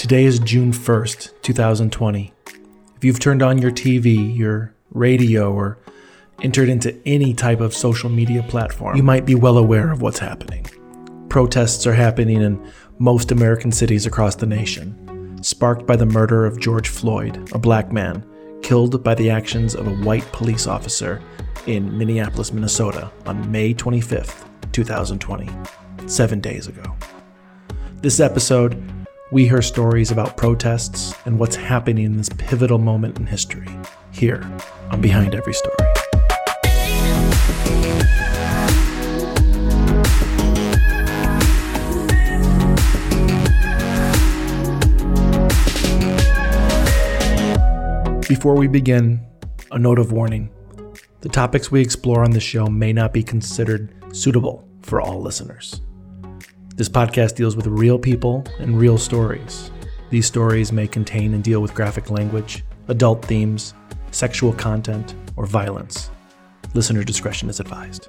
Today is June 1st, 2020. If you've turned on your TV, your radio, or entered into any type of social media platform, you might be well aware of what's happening. Protests are happening in most American cities across the nation, sparked by the murder of George Floyd, a black man killed by the actions of a white police officer in Minneapolis, Minnesota on May 25th, 2020, seven days ago. This episode, we hear stories about protests and what's happening in this pivotal moment in history, here on Behind Every Story. Before we begin, a note of warning. The topics we explore on the show may not be considered suitable for all listeners. This podcast deals with real people and real stories. These stories may contain and deal with graphic language, adult themes, sexual content, or violence. Listener discretion is advised.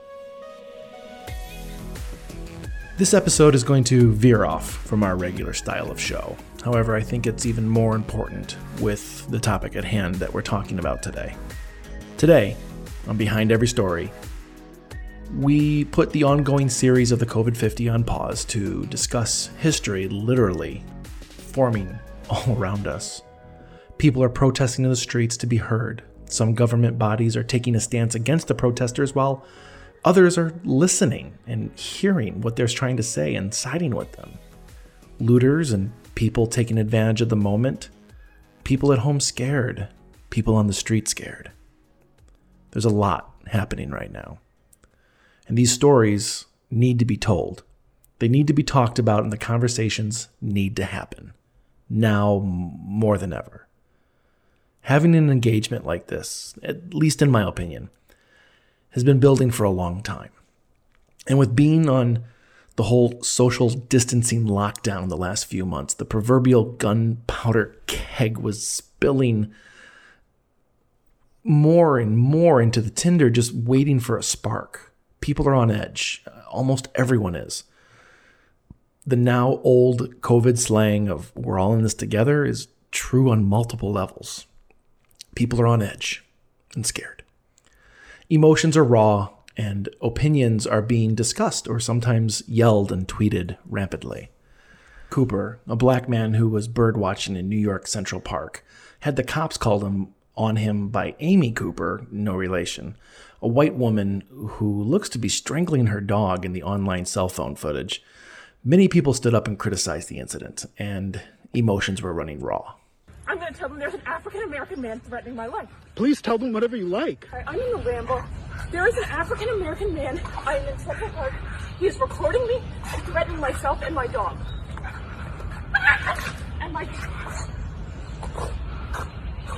This episode is going to veer off from our regular style of show. However, I think it's even more important with the topic at hand that we're talking about today. Today, on Behind Every Story, we put the ongoing series of the COVID 50 on pause to discuss history literally forming all around us. People are protesting in the streets to be heard. Some government bodies are taking a stance against the protesters while others are listening and hearing what they're trying to say and siding with them. Looters and people taking advantage of the moment, people at home scared, people on the street scared. There's a lot happening right now. And these stories need to be told. They need to be talked about, and the conversations need to happen now more than ever. Having an engagement like this, at least in my opinion, has been building for a long time. And with being on the whole social distancing lockdown the last few months, the proverbial gunpowder keg was spilling more and more into the tinder, just waiting for a spark. People are on edge. Almost everyone is. The now old COVID slang of we're all in this together is true on multiple levels. People are on edge and scared. Emotions are raw and opinions are being discussed or sometimes yelled and tweeted rampantly. Cooper, a black man who was birdwatching in New York Central Park, had the cops called him on him by Amy Cooper, no relation, a white woman who looks to be strangling her dog in the online cell phone footage. Many people stood up and criticized the incident, and emotions were running raw. I'm going to tell them there's an African American man threatening my life. Please tell them whatever you like. Right, I'm in the Ramble. There is an African American man. I am in Central Park. He is recording me and threatening myself and my dog. And my.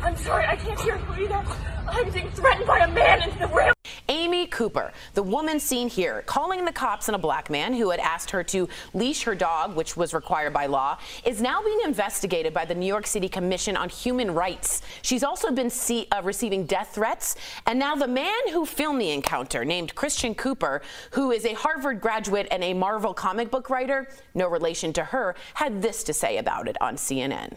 I'm sorry, I can't hear you either. I'm being threatened by a man in the Ramble. Amy Cooper, the woman seen here, calling the cops on a black man who had asked her to leash her dog, which was required by law, is now being investigated by the New York City Commission on Human Rights. She's also been see, uh, receiving death threats. And now the man who filmed the encounter, named Christian Cooper, who is a Harvard graduate and a Marvel comic book writer, no relation to her, had this to say about it on CNN.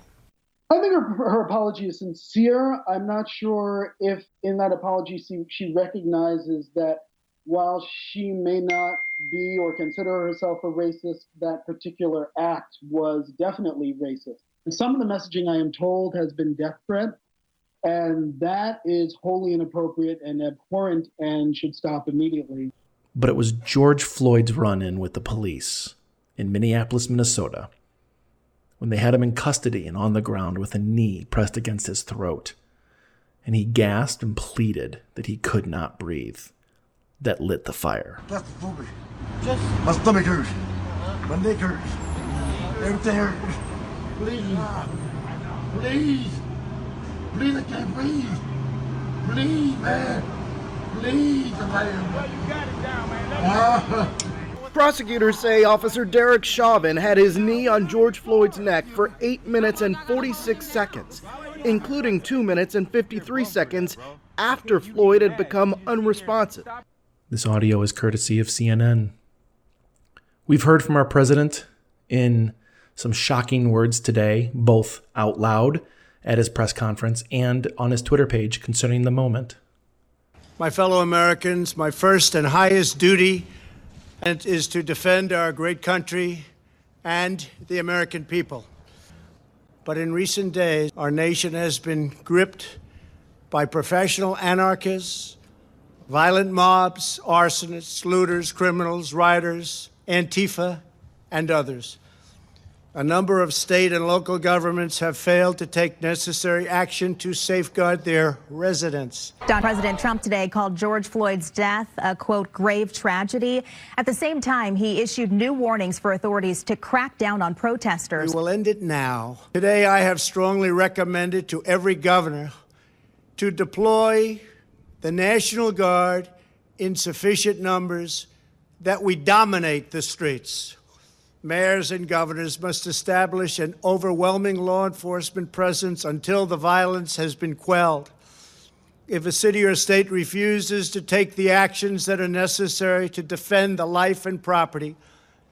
I think her, her apology is sincere. I'm not sure if in that apology she, she recognizes that while she may not be or consider herself a racist, that particular act was definitely racist. And some of the messaging I am told has been death threat, and that is wholly inappropriate and abhorrent and should stop immediately. But it was George Floyd's run in with the police in Minneapolis, Minnesota, when they had him in custody and on the ground with a knee pressed against his throat. And he gasped and pleaded that he could not breathe. That lit the fire. That's stupid. Just my stomach hurts. My neck hurts. Everything hurts. Please. Please. Please, I can't breathe. Please, man. Please, man. you got it down, man. Prosecutors say Officer Derek Chauvin had his knee on George Floyd's neck for 8 minutes and 46 seconds, including 2 minutes and 53 seconds after Floyd had become unresponsive. This audio is courtesy of CNN. We've heard from our president in some shocking words today, both out loud at his press conference and on his Twitter page concerning the moment. My fellow Americans, my first and highest duty is to defend our great country and the American people. But in recent days, our nation has been gripped by professional anarchists, violent mobs, arsonists, looters, criminals, rioters, Antifa, and others. A number of state and local governments have failed to take necessary action to safeguard their residents. President Trump today called George Floyd's death a quote grave tragedy. At the same time, he issued new warnings for authorities to crack down on protesters. We will end it now. Today, I have strongly recommended to every governor to deploy the National Guard in sufficient numbers that we dominate the streets mayors and governors must establish an overwhelming law enforcement presence until the violence has been quelled. If a city or state refuses to take the actions that are necessary to defend the life and property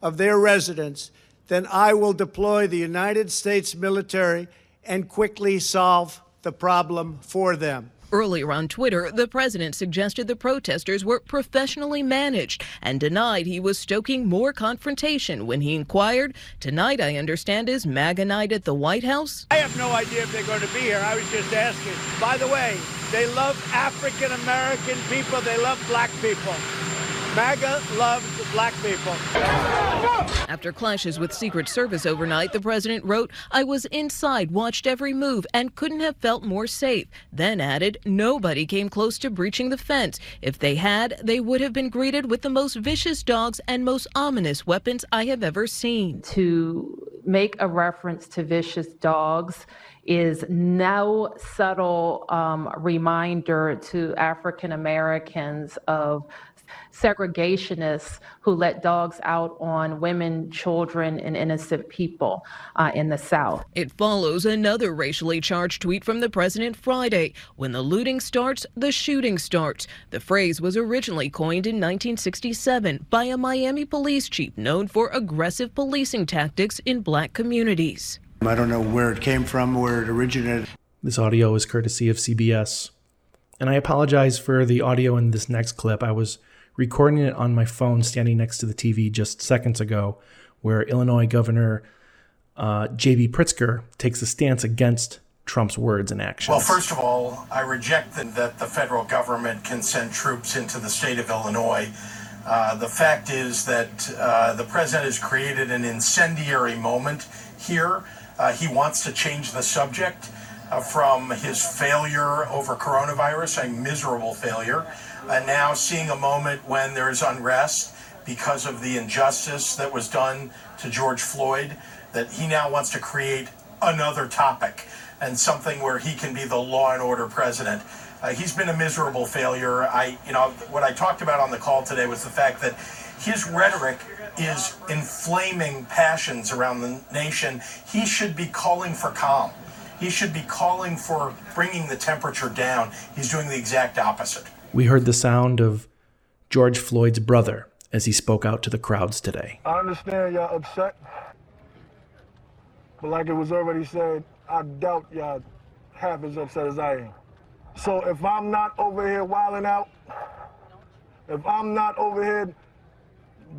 of their residents, then I will deploy the United States military and quickly solve the problem for them. Earlier on Twitter, the president suggested the protesters were professionally managed and denied he was stoking more confrontation when he inquired, Tonight, I understand, is MAGA night at the White House? I have no idea if they're going to be here. I was just asking. By the way, they love African American people, they love black people. MAGA loves black people. After clashes with Secret Service overnight, the president wrote, I was inside, watched every move, and couldn't have felt more safe. Then added, nobody came close to breaching the fence. If they had, they would have been greeted with the most vicious dogs and most ominous weapons I have ever seen. To make a reference to vicious dogs is no subtle um, reminder to African Americans of segregationists who let dogs out on women, children, and innocent people uh, in the South. It follows another racially charged tweet from the president Friday. When the looting starts, the shooting starts. The phrase was originally coined in 1967 by a Miami police chief known for aggressive policing tactics in black communities. I don't know where it came from, where it originated. This audio is courtesy of CBS. And I apologize for the audio in this next clip. I was recording it on my phone standing next to the TV just seconds ago, where Illinois Governor uh, J.B. Pritzker takes a stance against Trump's words and actions. Well, first of all, I reject the, that the federal government can send troops into the state of Illinois. Uh, the fact is that uh, the president has created an incendiary moment here. Uh, he wants to change the subject uh, from his failure over coronavirus, a miserable failure, and now seeing a moment when there is unrest because of the injustice that was done to George Floyd, that he now wants to create another topic and something where he can be the law and order president. Uh, he's been a miserable failure. I, you know, what I talked about on the call today was the fact that his rhetoric is inflaming passions around the nation. He should be calling for calm. He should be calling for bringing the temperature down. He's doing the exact opposite. We heard the sound of George Floyd's brother as he spoke out to the crowds today. I understand y'all upset, but like it was already said, I doubt y'all half as upset as I am. So if I'm not over here wilding out, if I'm not over here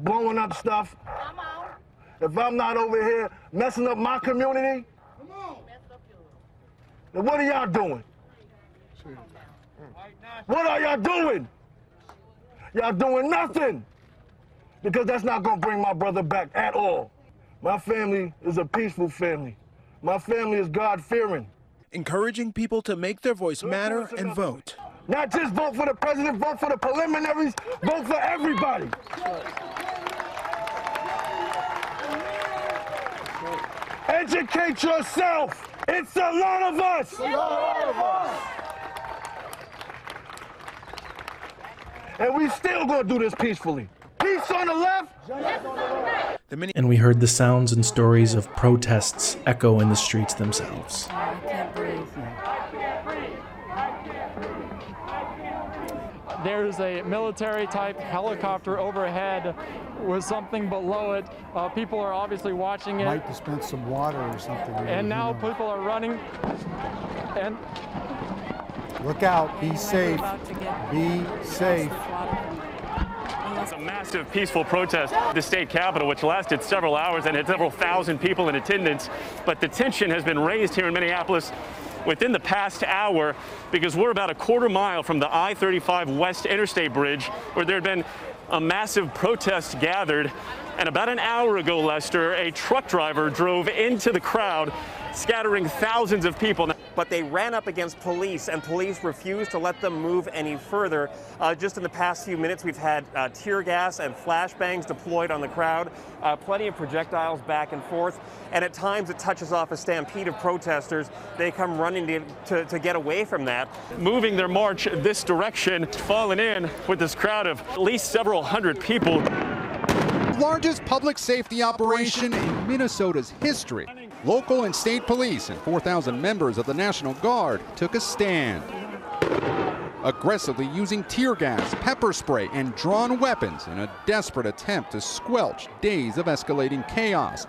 blowing up stuff, if I'm not over here messing up my community, then what are y'all doing? What are y'all doing? Y'all doing nothing. Because that's not going to bring my brother back at all. My family is a peaceful family. My family is God fearing. Encouraging people to make their voice matter and vote. Not just vote for the president, vote for the preliminaries, vote for everybody. Educate yourself. It's a lot of us. A lot of us. And we still gonna do this peacefully. Peace on the left. And we heard the sounds and stories of protests echo in the streets themselves. there's a military type helicopter overhead with something below it. Uh, people are obviously watching it. Might dispense some water or something. And now people are running. And look out, be safe. Be safe. It's a massive peaceful protest at the state capitol, which lasted several hours and had several thousand people in attendance. But the tension has been raised here in Minneapolis within the past hour because we're about a quarter mile from the I 35 West Interstate Bridge where there had been a massive protest gathered. And about an hour ago, Lester, a truck driver drove into the crowd, scattering thousands of people. But they ran up against police, and police refused to let them move any further. Uh, just in the past few minutes, we've had uh, tear gas and flashbangs deployed on the crowd, uh, plenty of projectiles back and forth, and at times it touches off a stampede of protesters. They come running to, to, to get away from that. Moving their march this direction, falling in with this crowd of at least several hundred people largest public safety operation in Minnesota's history. Local and state police and 4,000 members of the National Guard took a stand. Aggressively using tear gas, pepper spray, and drawn weapons in a desperate attempt to squelch days of escalating chaos.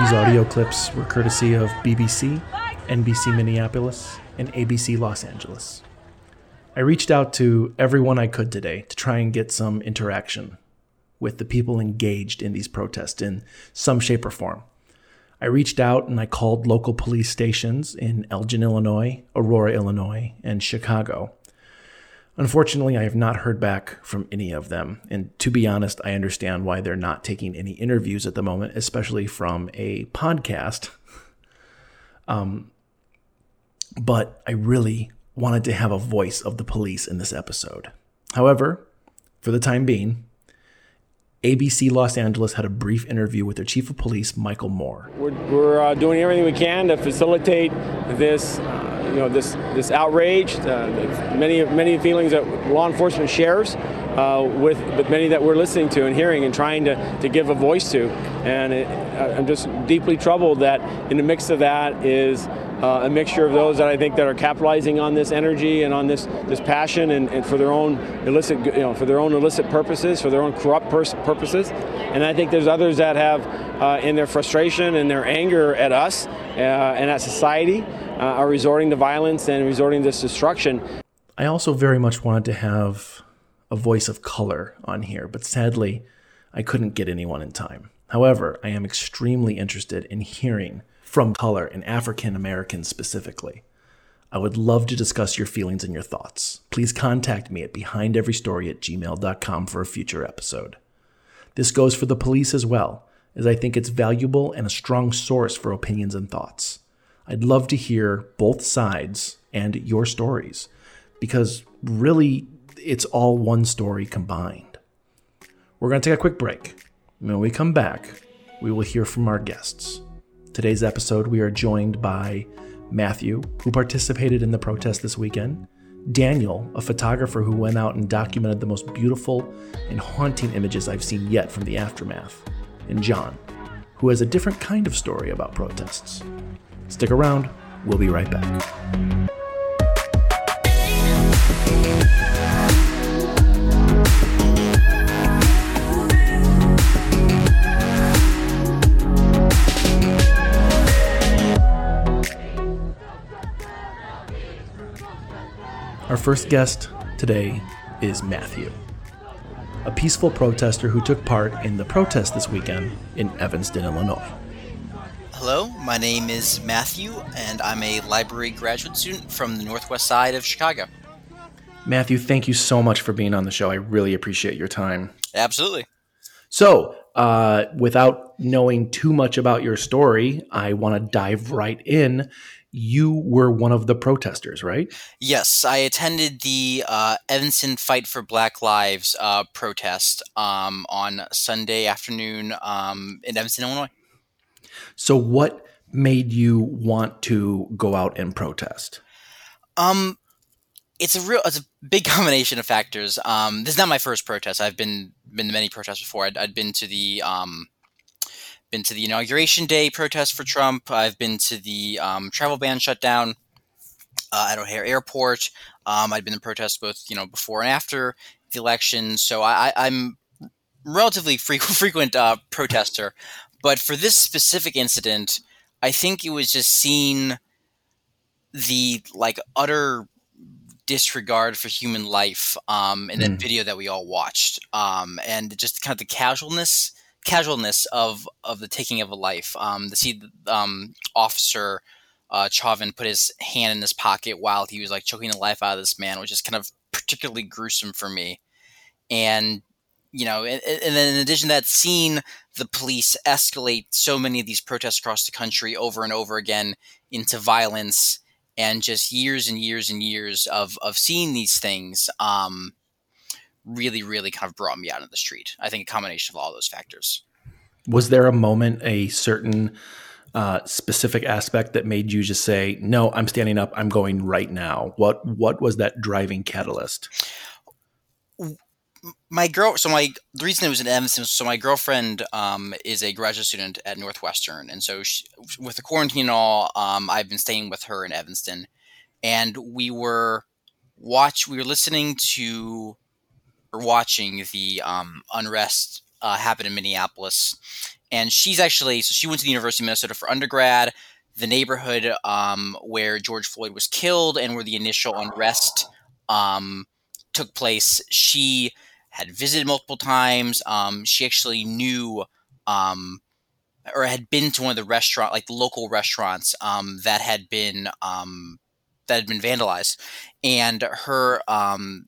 These audio clips were courtesy of BBC, NBC Minneapolis, and ABC Los Angeles. I reached out to everyone I could today to try and get some interaction with the people engaged in these protests in some shape or form. I reached out and I called local police stations in Elgin, Illinois, Aurora, Illinois, and Chicago. Unfortunately, I have not heard back from any of them. And to be honest, I understand why they're not taking any interviews at the moment, especially from a podcast. Um, but I really wanted to have a voice of the police in this episode. However, for the time being, ABC Los Angeles had a brief interview with their chief of police, Michel Moore. We're, we're uh, doing everything we can to facilitate this, uh, you know, this this outrage, uh, many many feelings that law enforcement shares uh, with, with many that we're listening to and hearing and trying to, to give a voice to. And it, I'm just deeply troubled that in the mix of that is uh, a mixture of those that I think that are capitalizing on this energy and on this this passion and, and for their own illicit you know for their own illicit purposes for their own corrupt purposes and I think there's others that have uh, in their frustration and their anger at us uh, and at society uh, are resorting to violence and resorting to destruction. I also very much wanted to have a voice of color on here, but sadly, I couldn't get anyone in time. However, I am extremely interested in hearing from color and African Americans specifically. I would love to discuss your feelings and your thoughts. Please contact me at behindeverystory at gmail.com for a future episode. This goes for the police as well, as I think it's valuable and a strong source for opinions and thoughts. I'd love to hear both sides and your stories, because really, it's all one story combined. We're going to take a quick break. When we come back, we will hear from our guests. Today's episode, we are joined by Matthew, who participated in the protest this weekend, Daniel, a photographer who went out and documented the most beautiful and haunting images I've seen yet from the aftermath, and John, who has a different kind of story about protests. Stick around, we'll be right back. Our first guest today is Matthew, a peaceful protester who took part in the protest this weekend in Evanston, Illinois. Hello, my name is Matthew, and I'm a library graduate student from the northwest side of Chicago. Matthew, thank you so much for being on the show. I really appreciate your time. Absolutely. So, uh, without knowing too much about your story, I want to dive right in you were one of the protesters, right? Yes, I attended the uh, Evanston Fight for Black Lives uh, protest um, on Sunday afternoon um, in Evanston, Illinois. So, what made you want to go out and protest? Um, it's a real, it's a big combination of factors. Um, this is not my first protest. I've been been to many protests before. I'd, I'd been to the um, been to the inauguration day protest for Trump. I've been to the um, travel ban shutdown uh, at O'Hare Airport. Um, I've been in protest both you know before and after the election, so I, am relatively frequent, frequent uh, protester. But for this specific incident, I think it was just seeing the like utter disregard for human life um, in that Mm. video that we all watched, um, and just kind of the casualness casualness of of the taking of a life. Um, to see um, officer uh, Chauvin put his hand in his pocket while he was like choking the life out of this man, which is kind of particularly gruesome for me. And you know, and, and then in addition to that, seeing the police escalate so many of these protests across the country over and over again into violence, and just years and years and years of of seeing these things, um, really, really kind of brought me out of the street. I think a combination of all those factors. Was there a moment, a certain uh, specific aspect that made you just say, "No, I'm standing up. I'm going right now"? What What was that driving catalyst? my girl so my the reason it was in evanston so my girlfriend um, is a graduate student at northwestern and so she, with the quarantine and all um, i've been staying with her in evanston and we were watch we were listening to watching the um, unrest uh, happen in minneapolis and she's actually so she went to the university of minnesota for undergrad the neighborhood um, where george floyd was killed and where the initial unrest um, took place she had visited multiple times. Um, she actually knew um, or had been to one of the restaurant, like the local restaurants um, that had been that had been vandalized, and her. Um,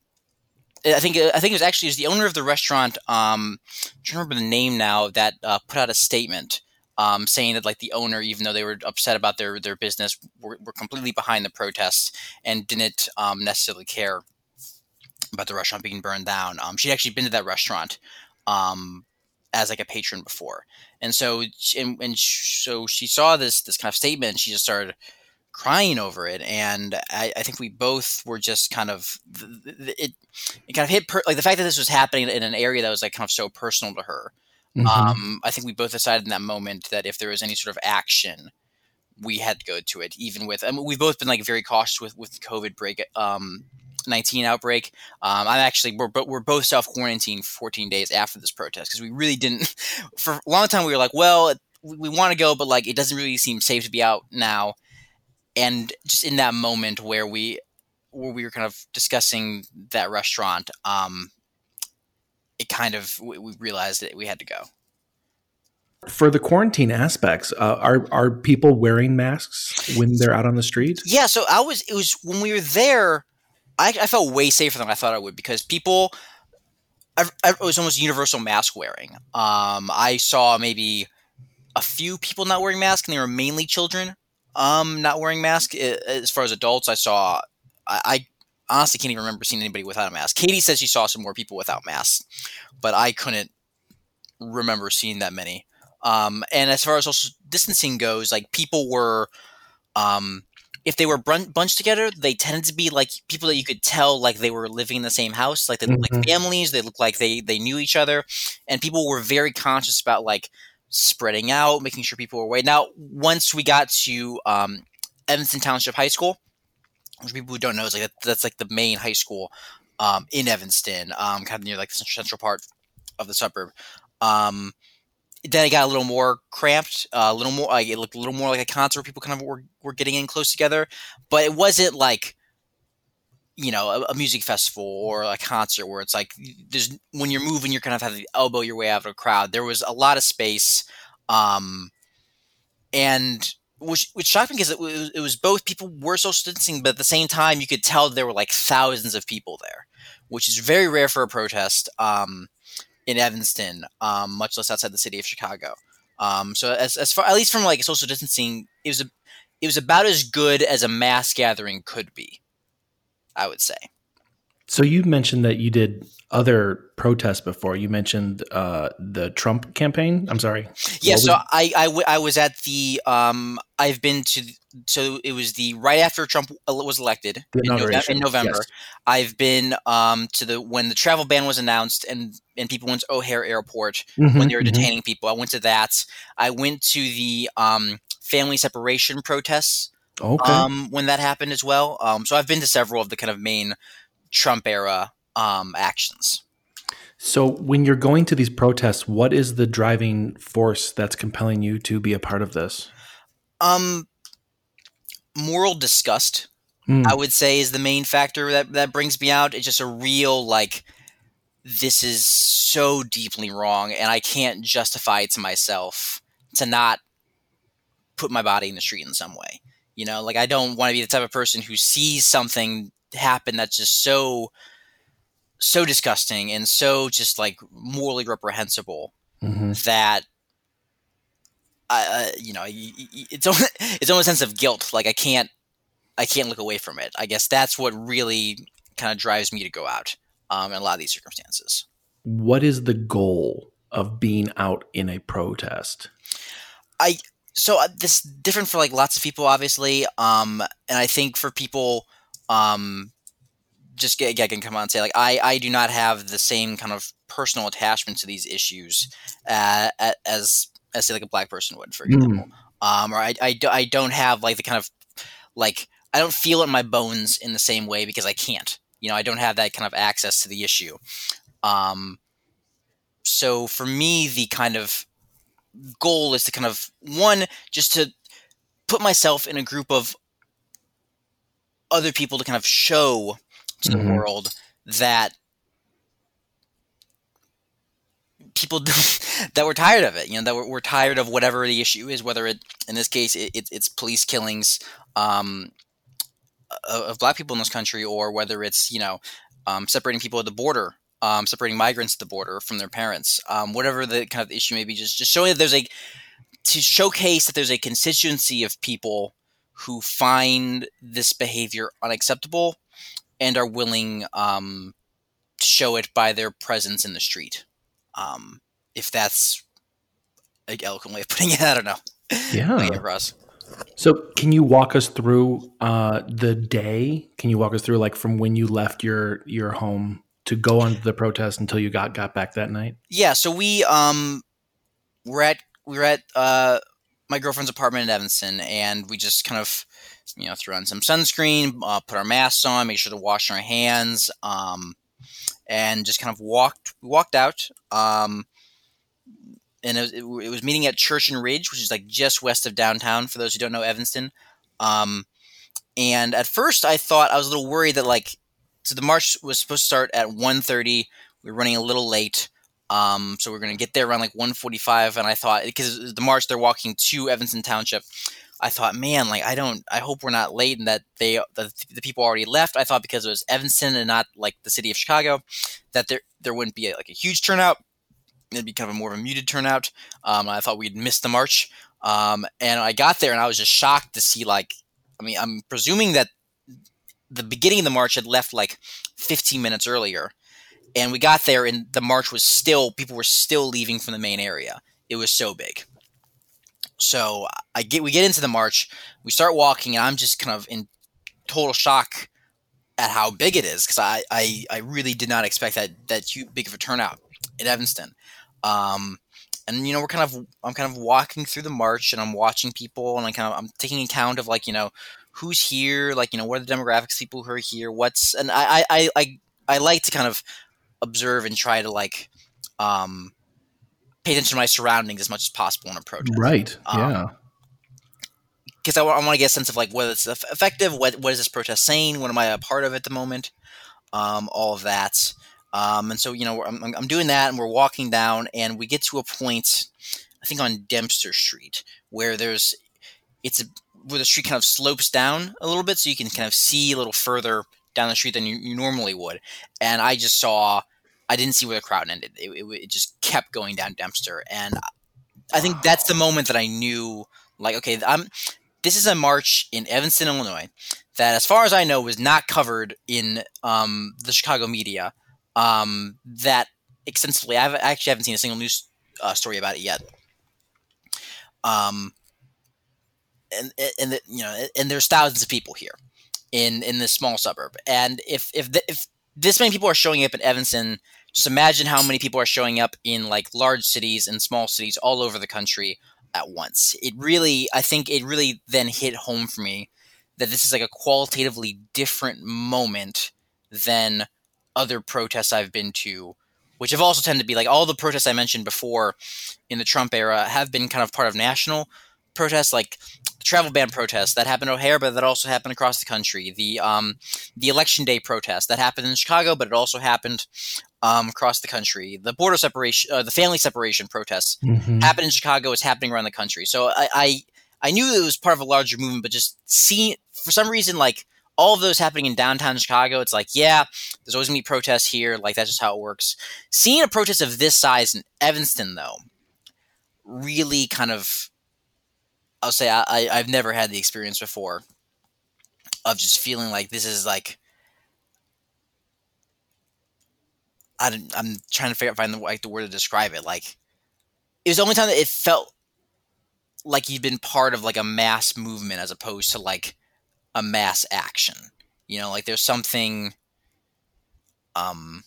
I think I think it was actually it was the owner of the restaurant. Um, trying to remember the name now. That uh, put out a statement um, saying that like the owner, even though they were upset about their their business, were, were completely behind the protests and didn't um, necessarily care about the restaurant being burned down. Um, she'd actually been to that restaurant um, as like a patron before, and so and, and so she saw this this kind of statement. And she just started crying over it, and I, I think we both were just kind of it. It kind of hit per- like the fact that this was happening in an area that was like kind of so personal to her. Mhm. Um, I think we both decided in that moment that if there was any sort of action, we had to go to it. Even with, I mean, we've both been like very cautious with with COVID break, um, nineteen outbreak. Um, I'm actually we're but we're both self quarantined 14 days after this protest because we really didn't. For a long time, we were like, well, we, we want to go, but like it doesn't really seem safe to be out now. And just in that moment where we where we were kind of discussing that restaurant, um, it kind of we, we realized that we had to go. For the quarantine aspects, uh, are are people wearing masks when they're out on the street? Yeah, so I was. It was when we were there. I, I felt way safer than I thought I would because people. I, I, it was almost universal mask wearing. Um, I saw maybe a few people not wearing masks, and they were mainly children. Um, not wearing masks. I- As far as adults, I saw. I, I honestly can't even remember seeing anybody without a mask. Katie says she saw some more people without masks, but I couldn't remember seeing that many. Um, and as far as social distancing goes, like people were, um, if they were brun- bunched together, they tended to be like people that you could tell like they were living in the same house, like they looked like families. They looked like they they knew each other, and people were very conscious about like spreading out, making sure people were away. Now, once we got to um, Evanston Township High School, which people who don't know is like that, that's like the main high school um, in Evanston, um, kind of near like the central, part of the suburb. Um, then it got a little more cramped, uh, a little more. Like, it looked a little more like a concert. Where people kind of were, were getting in close together, but it wasn't like you know a, a music festival or a concert where it's like there's when you're moving, you're kind of having to elbow your way out of a crowd. There was a lot of space, um, and which which shocked me because it was, it was both people were social distancing, but at the same time you could tell there were like thousands of people there, which is very rare for a protest. Um, in Evanston, um, much less outside the city of Chicago. Um, so as, as far at least from like social distancing, it was a, it was about as good as a mass gathering could be. I would say. So you mentioned that you did other protests before. You mentioned uh, the Trump campaign. I'm sorry. Yeah, What so was- I, I, w- I was at the um I've been to so it was the right after Trump was elected in, Nove- in November. yes. I've been um to the when the travel ban was announced and and people went to O'Hare Airport Mhm, when they were mhm. detaining people. I went to that. I went to the um family separation protests Okay. um when that happened as well. Um so I've been to several of the kind of main Trump era um actions. So when you're going to these protests, what is the driving force that's compelling you to be a part of this? Um, moral disgust, Hmm. I would say, is the main factor that that brings me out. It's just a real like, this is so deeply wrong, and I can't justify it to myself to not put my body in the street in some way. You know, like I don't want to be the type of person who sees something happen that's just so so disgusting and so just like morally reprehensible that I, uh, you know, it's almost, it's almost a sense of guilt. Like I can't, I can't look away from it. I guess that's what really kind of drives me to go out um, in a lot of these circumstances. What is the goal of being out in a protest? I so uh, this is different for like lots of people, obviously, um, and I think for people, um, just get, I can come on and say like I I do not have the same kind of personal attachment to these issues uh, as as say like a black person would, for example. um, or I, I, I don't have like the kind of like I don't feel it in my bones in the same way because I can't. You know, I don't have that kind of access to the issue. Um, so for me, the kind of goal is to kind of one just to put myself in a group of other people to kind of show to the Mhm. world that people that we're tired of it. You know, that we're, we're tired of whatever the issue is, whether it, in this case, it, it, it's police killings um, of, of black people in this country, or whether it's you know um, separating people at the border, um, separating migrants at the border from their parents, um, whatever the kind of issue may be. Just just showing that there's a to showcase that there's a constituency of people who find this behavior unacceptable and are willing um, to show it by their presence in the street. Um, if that's an eloquent way of putting it, I don't know. Yeah. Putting it. So, can you walk us through uh, the day? Can you walk us through like from when you left your your home to go on the protest until you got got back that night? Yeah, so we um we're at we were at uh my girlfriend's apartment in Evanston and we just kind of you know threw on some sunscreen, uh, put our masks on, make sure to wash our hands, um and just kind of walked walked out um and it was, it, it was meeting at Church and Ridge, which is like just west of downtown for those who don't know Evanston. Um and at first I thought I was a little worried that like so the march was supposed to start at 1.30 We're running a little late um, so we are going to get there around like 1.45 and i thought because the march they're walking to evanston township i thought man like i don't i hope we're not late and that they the, the people already left. I thought because it was evanston and not like the city of chicago that there there wouldn't be like a huge turnout. It'd be kind of a more of a muted turnout um, i thought we'd miss the march um, and i got there and i was just shocked to see like i mean i'm presuming that the beginning of the march had left like 15 minutes earlier. And we got there and the march was still people were still leaving from the main area. It was so big. So i get we get into the march we start walking and i'm just kind of in total shock at how big it is because I, I i really did not expect that that big of a turnout in evanston. Um and you know we're kind of i'm kind of walking through the march and i'm watching people and i kind of i'm taking account of like you know who's here like you know what are the demographics people who are here what's and i i i, I, I like to kind of observe and try to like um pay attention to my surroundings as much as possible in a protest Right. Um, Yeah. because I, want to get a sense of like whether it's effective what what is this protest saying what am i a part of at the moment um all of that um and so you know I'm, I'm doing that and we're walking down and we get to a point i think on dempster street where there's it's a, where the street kind of slopes down a little bit so you can kind of see a little further down the street than you, you normally would and i just saw i didn't see where the crowd ended it, it, it just kept going down dempster and i think that's the moment that i knew like okay i'm this is a march in evanston illinois that, as far as I know, was not covered in um, the Chicago media um, that extensively. I've, I actually haven't seen a single news uh, story about it yet. Um, and and you know, and there's thousands of people here in in this small suburb, and if if the, if this many people are showing up in Evanston, just imagine how many people are showing up in like large cities and small cities all over the country at once. It really, I think, it really then hit home for me that this is like a qualitatively different moment than other protests I've been to, which have also tended to be like all the protests I mentioned before in the Trump era have been kind of part of national protests, like the travel ban protests that happened in O'Hare, but that also happened across the country. The um, the election day protest that happened in Chicago, but it also happened um, across the country. The border separation, uh, the family separation protests Mhm. happened in Chicago. It's happening around the country. So I, I I knew it was part of a larger movement, but just seeing for some reason like all of those happening in downtown Chicago, it's like yeah, there's always gonna be protests here. Like that's just how it works. Seeing a protest of this size in Evanston though, really kind of I'll say I, I I've never had the experience before of just feeling like this is like I I'm trying to figure out find the like the word to describe it. Like it was the only time that it felt like you'd been part of like a mass movement as opposed to like a mass action. You know, like there's something um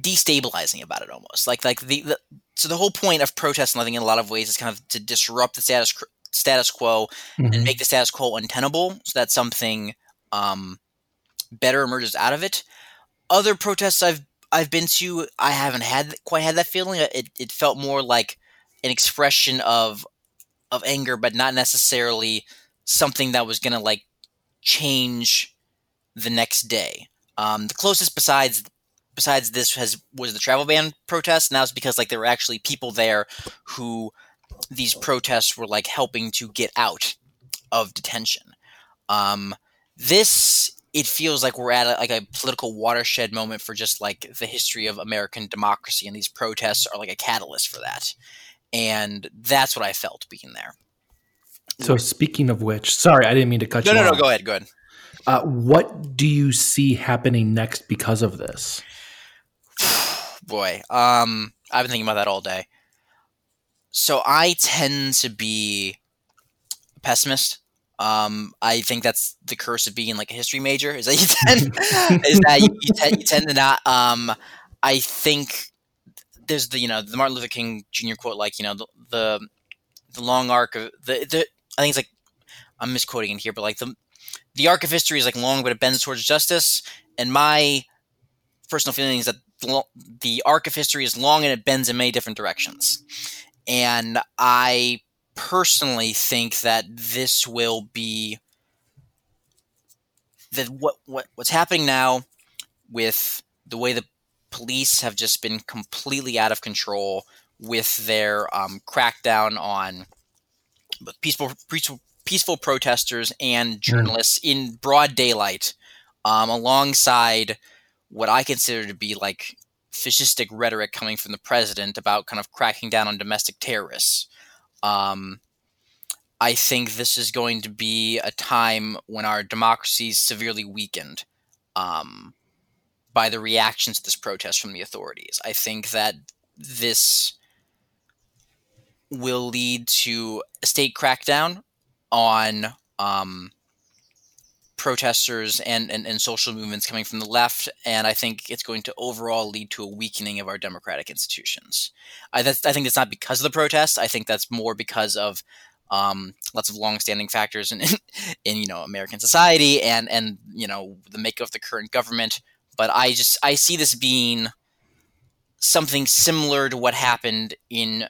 destabilizing about it almost. Like like the, the so the whole point of protest, I think in a lot of ways is kind of to disrupt the status status quo Mhm. and make the status quo untenable so that something um better emerges out of it. Other protests I've I've been to, I haven't had quite had that feeling. It it felt more like an expression of of anger, but not necessarily something that was gonna like change the next day. Um, the closest besides besides this has was the travel ban protest, and that was because like there were actually people there who these protests were like helping to get out of detention. Um, this it feels like we're at a, like a political watershed moment for just like the history of American democracy, and these protests are like a catalyst for that. And that's what I felt being there. So speaking of which, sorry, I didn't mean to cut No, you no, no. off. Go ahead. Go ahead. Uh, what do you see happening next because of this? Boy. Um i've been thinking about that all day. So i tend to be a pessimist. Um i think that's the curse of being like a history major is that you tend is that you, you, tend, you tend to not um i think there's the you know the martin luther king jr quote like you know the the, the long arc of the, the i think it's like i'm misquoting in here but like the the arc of history is like long but it bends towards justice. And my personal feeling is that the arc of history is long and it bends in many different directions. And I personally think that this will be that what, what what's happening now with the way the police have just been completely out of control with their um, crackdown on peaceful peaceful peaceful protesters and journalists in broad daylight, um, alongside what I consider to be like fascistic rhetoric coming from the president about kind of cracking down on domestic terrorists. Um, I think this is going to be a time when our democracy is severely weakened um, by the reactions to this protest from the authorities. I think that this will lead to a state crackdown on um, protesters and, and, and social movements coming from the left, and I think it's going to overall lead to a weakening of our democratic institutions. I, that's, I think that's not because of the protests. I think that's more because of um, lots of longstanding factors in, in, in you know American society and and you know the makeup of the current government. But I just I see this being something similar to what happened in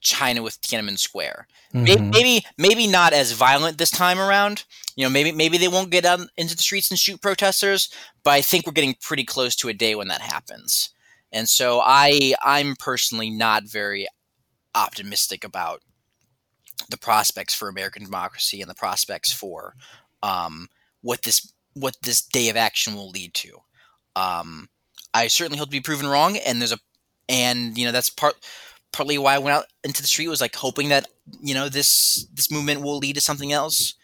China with Tiananmen Square. Mhm. Maybe maybe not as violent this time around. You know, maybe maybe they won't get out into the streets and shoot protesters, but I think we're getting pretty close to a day when that happens. And so I I'm personally not very optimistic about the prospects for American democracy and the prospects for um, what this what this day of action will lead to. Um, I certainly hope to be proven wrong, and there's a and you know that's part partly why I went out into the street was like hoping that you know this this movement will lead to something else.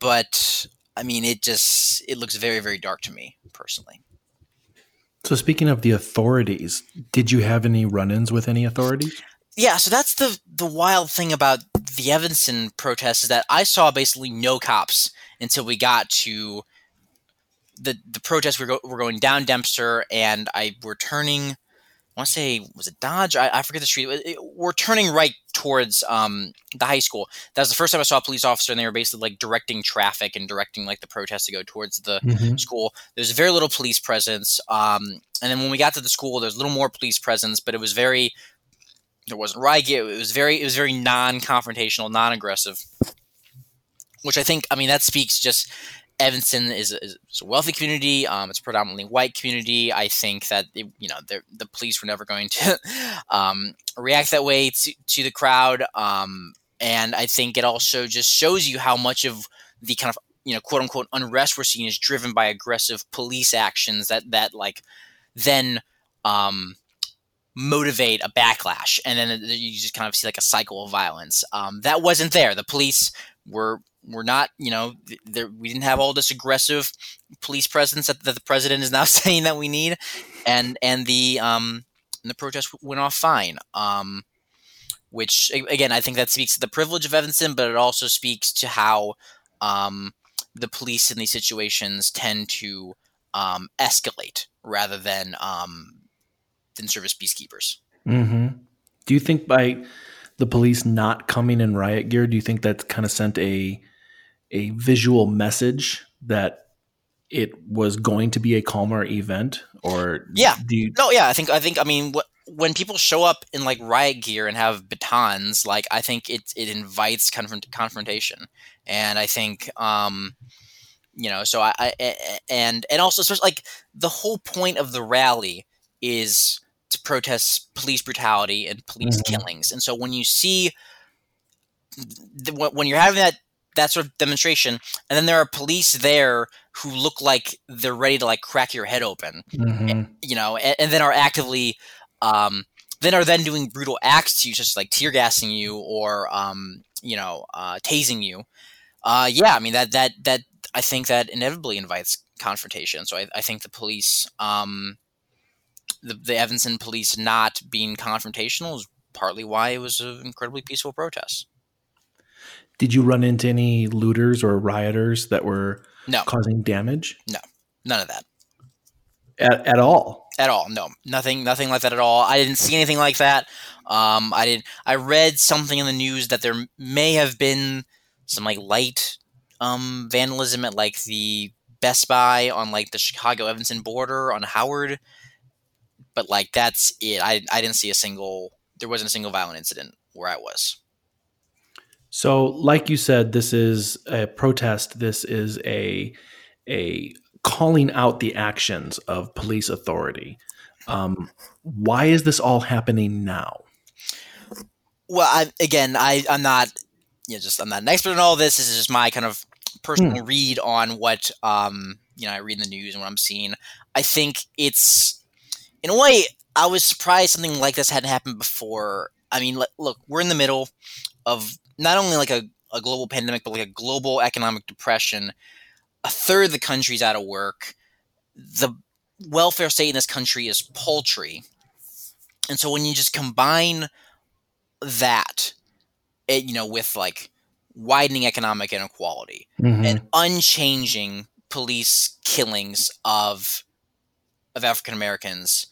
But I mean, it just it looks very very dark to me personally. So speaking of the authorities, did you have any run-ins with any authorities? Yeah, so that's the the wild thing about the Evanston protests is that I saw basically no cops until we got to the the protest. We're, go, we're going down Dempster, and I were turning. I want to say was it Dodge? I, I forget the street. It- it- we're turning right towards um, the high school. That was the first time I saw a police officer, and they were basically like directing traffic and directing like the protest to go towards the Mhm. school. There's very little police presence, um, and then when we got to the school, there's a little more police presence, but it was very there wasn't riot. It was very it was very non-confrontational, non-aggressive, which I think I mean that speaks just Evanston is, a- is a wealthy community. Um, it's a predominantly white community. I think that it, you know the police were never going to um, react that way to, to the crowd, um, and I think it also just shows you how much of the kind of you know quote unquote unrest we're seeing is driven by aggressive police actions that that like then um, motivate a backlash, and then you just kind of see like a cycle of violence. Um, that wasn't there. The police were were not, you know, we didn't have all this aggressive police presence that, that the president is now saying that we need, and and the um, and the protest went off fine. Um, which again, I think that speaks to the privilege of Evanston, but it also speaks to how um, the police in these situations tend to um, escalate rather than um, than serve as peacekeepers. hmm Do you think by the police not coming in riot gear, do you think that kind of sent a a visual message that it was going to be a calmer event, or Yeah. do you? No, yeah, I think I think I mean wh- when people show up in like riot gear and have batons, like I think it it invites confront- confrontation, and I think um you know so I, I and and also especially like the whole point of the rally is to protest police brutality and police Mhm. killings, and so when you see th- when you're having that that sort of demonstration, and then there are police there who look like they're ready to like crack your head open, Mhm. you know, and, and then are actively, um, then are then doing brutal acts to you, such as like tear gassing you or, um, you know, uh, tasing you. Uh, yeah, I mean that that that I think that inevitably invites confrontation. So I, I think the police, um, the the Evanston police not being confrontational is partly why it was an incredibly peaceful protest. Did you run into any looters or rioters that were No. causing damage No, none of that. at, at all? at all no nothing nothing like that at all i didn't see anything like that um i didn't i read something in the news that there may have been some like light um vandalism at like the best buy on like the chicago evanston border on howard but like that's it i i didn't see a single there wasn't a single violent incident where i was So, like you said, this is a protest. This is a a calling out the actions of police authority. Um, why is this all happening now? well I, again i i'm not you know just i'm not an expert in all this this is just my kind of personal read on what um you know i read in the news and what i'm seeing i think it's in a way i was surprised something like this hadn't happened before. I mean look, we're in the middle of not only like a, a global pandemic but like a global economic depression. A third of the country's out of work. The welfare state in this country is paltry. And so when you just combine that it, you know with like widening economic inequality Mhm. and unchanging police killings of of African Americans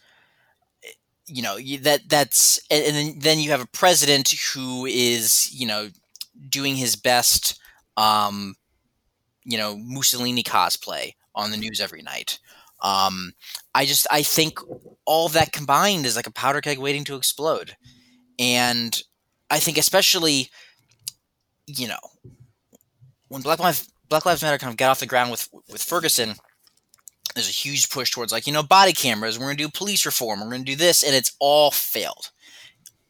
you know that that's and, then you have a president who is you know doing his best um you know Mussolini cosplay on the news every night. Um I just I think all that combined is like a powder keg waiting to explode. And I think especially, you know, when Black Lives Black Lives Matter kind of got off the ground with with Ferguson, there's a huge push towards like you know body cameras. We're going to do police reform. We're going to do this, and it's all failed.